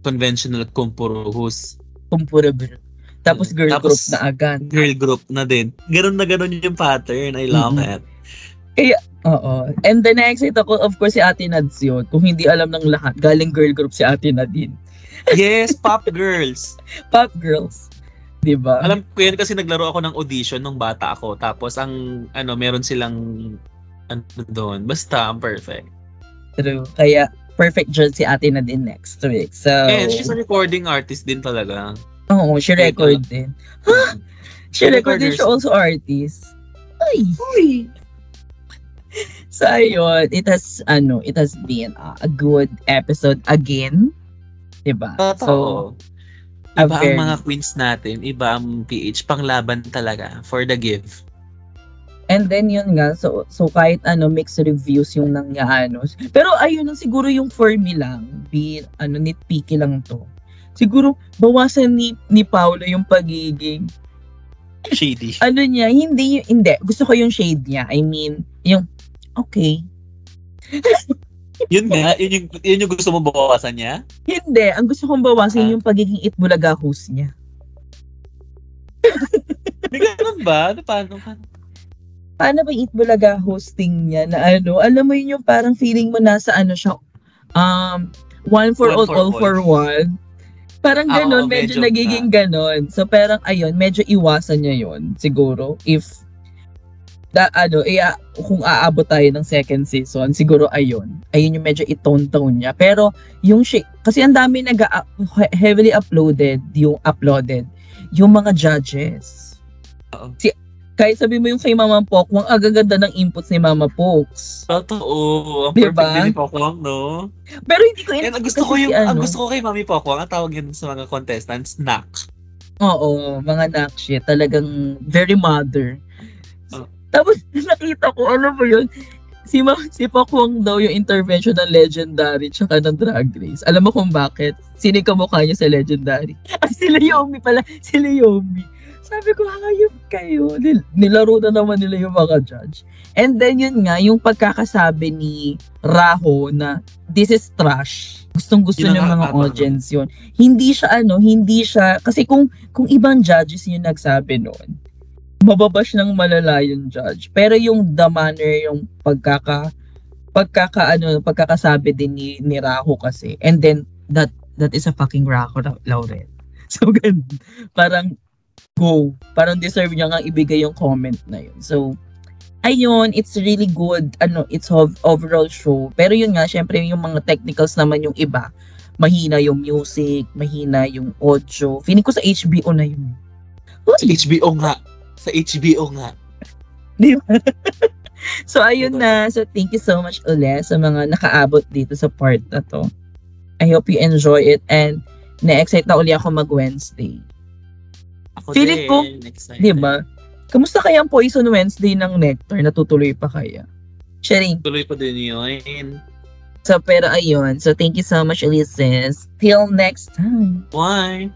conventional kumpuruhus. kumpurable. Tapos girl tapos- group na agad. Girl group na din. Ganun na ganun yung pattern. I love Mhm. it. Oo. And the next ito ko, of course, si Ate Nads yun. Kung hindi alam ng lahat, galing girl group si Ate Nadine. Yes, pop girls. Pop girls. Di ba? Alam ko yan kasi naglaro ako ng audition nung bata ako. Tapos ang ano, meron silang ano doon. Basta, ang perfect. True. Kaya, perfect judge si Ate Nadine next week. So, And she's a recording artist din talaga. oo, she record din. She record din siya also artist. Ay! So, ayun, it has, ano, it has been uh, a good episode again. Diba? So, Totoo. a Iba very- ang mga queens natin, iba ang PH, panglaban talaga, for the give. And then yun nga, so, so kahit ano, mixed reviews yung nangyano. Pero ayun ang siguro yung for me lang, be, ano, nitpicky lang to. Siguro, bawasan ni, ni Paolo yung pagiging, Shady. ano niya, hindi, hindi, gusto ko yung shade niya. I mean, yung, okay. yun nga, yun yung, yun yung gusto mo bawasan niya? Hindi, ang gusto kong bawasan Ah. yung pagiging itbulaga host niya. Ganun ba? Ano, paano? paano? Paano ba yung itbulaga hosting niya na ano, alam mo yun yung parang feeling mo nasa ano siya, um, one for One all, for all all. for one. Parang Ah, ganon, oo, medyo, medyo nagiging ganon. So parang ayun, medyo iwasan niya yun siguro if da, ano, eh, ah, kung aabot tayo ng second season, siguro ayun. Ayun yung medyo itone-tone niya. Pero yung shi- kasi ang dami nag heavily uploaded, yung uploaded, yung mga judges. Oo. Si, kahit sabi mo yung kay Mama Pokwang, ang gaganda ng inputs ni Mama Pokes. Totoo. Ang Diba? perfect ni Pokwang, no? Pero hindi ko And ang gusto ko yung, si ang ano, gusto ko kay Mami Pokwang, ang tawag yun sa mga contestants, snack. Oo, mga knock shit. Talagang very mother. Tapos nakita ko, alam mo yun, si, Ma, si Pakwang daw yung intervention ng Legendary tsaka ng Drag Race. Alam mo kung bakit? Sino yung kamukha niya sa Legendary? Ay, si Leomi pala. Si Leomi. Sabi ko, hayop kayo. Nil- nilaro na naman nila yung mga judge. And then yun nga, yung pagkakasabi ni Raho na this is trash. Gustong gusto ng mga audience yun. Hindi siya ano, hindi siya, kasi kung kung ibang judges yung nagsabi noon, mababash ng malala yung judge. Pero yung the manner, yung pagkaka, pagkaka, ano, pagkakasabi din ni, ni Raho kasi. And then, that, that is a fucking Raho, Lau- Lauren. So, ganun. Parang, go. Parang deserve niya nga ibigay yung comment na yun. So, ayun, it's really good, ano, it's ov- overall show. Pero yun nga, syempre yung mga technicals naman yung iba, mahina yung music, mahina yung audio. Feeling ko sa HBO na yun. Sa HBO nga. Sa HBO nga. Di ba? so, ayun na. So, thank you so much ulit sa mga nakaabot dito sa part na to. I hope you enjoy it and na-excite na uli ako mag-Wednesday. Ako Feeling din, ko. Di ba? Kamusta kaya ang Poison Wednesday ng Nectar? Natutuloy pa kaya? Sharing. Tuloy pa din yun. So, pero ayun. So, thank you so much, Ulysses. Till next time. Why?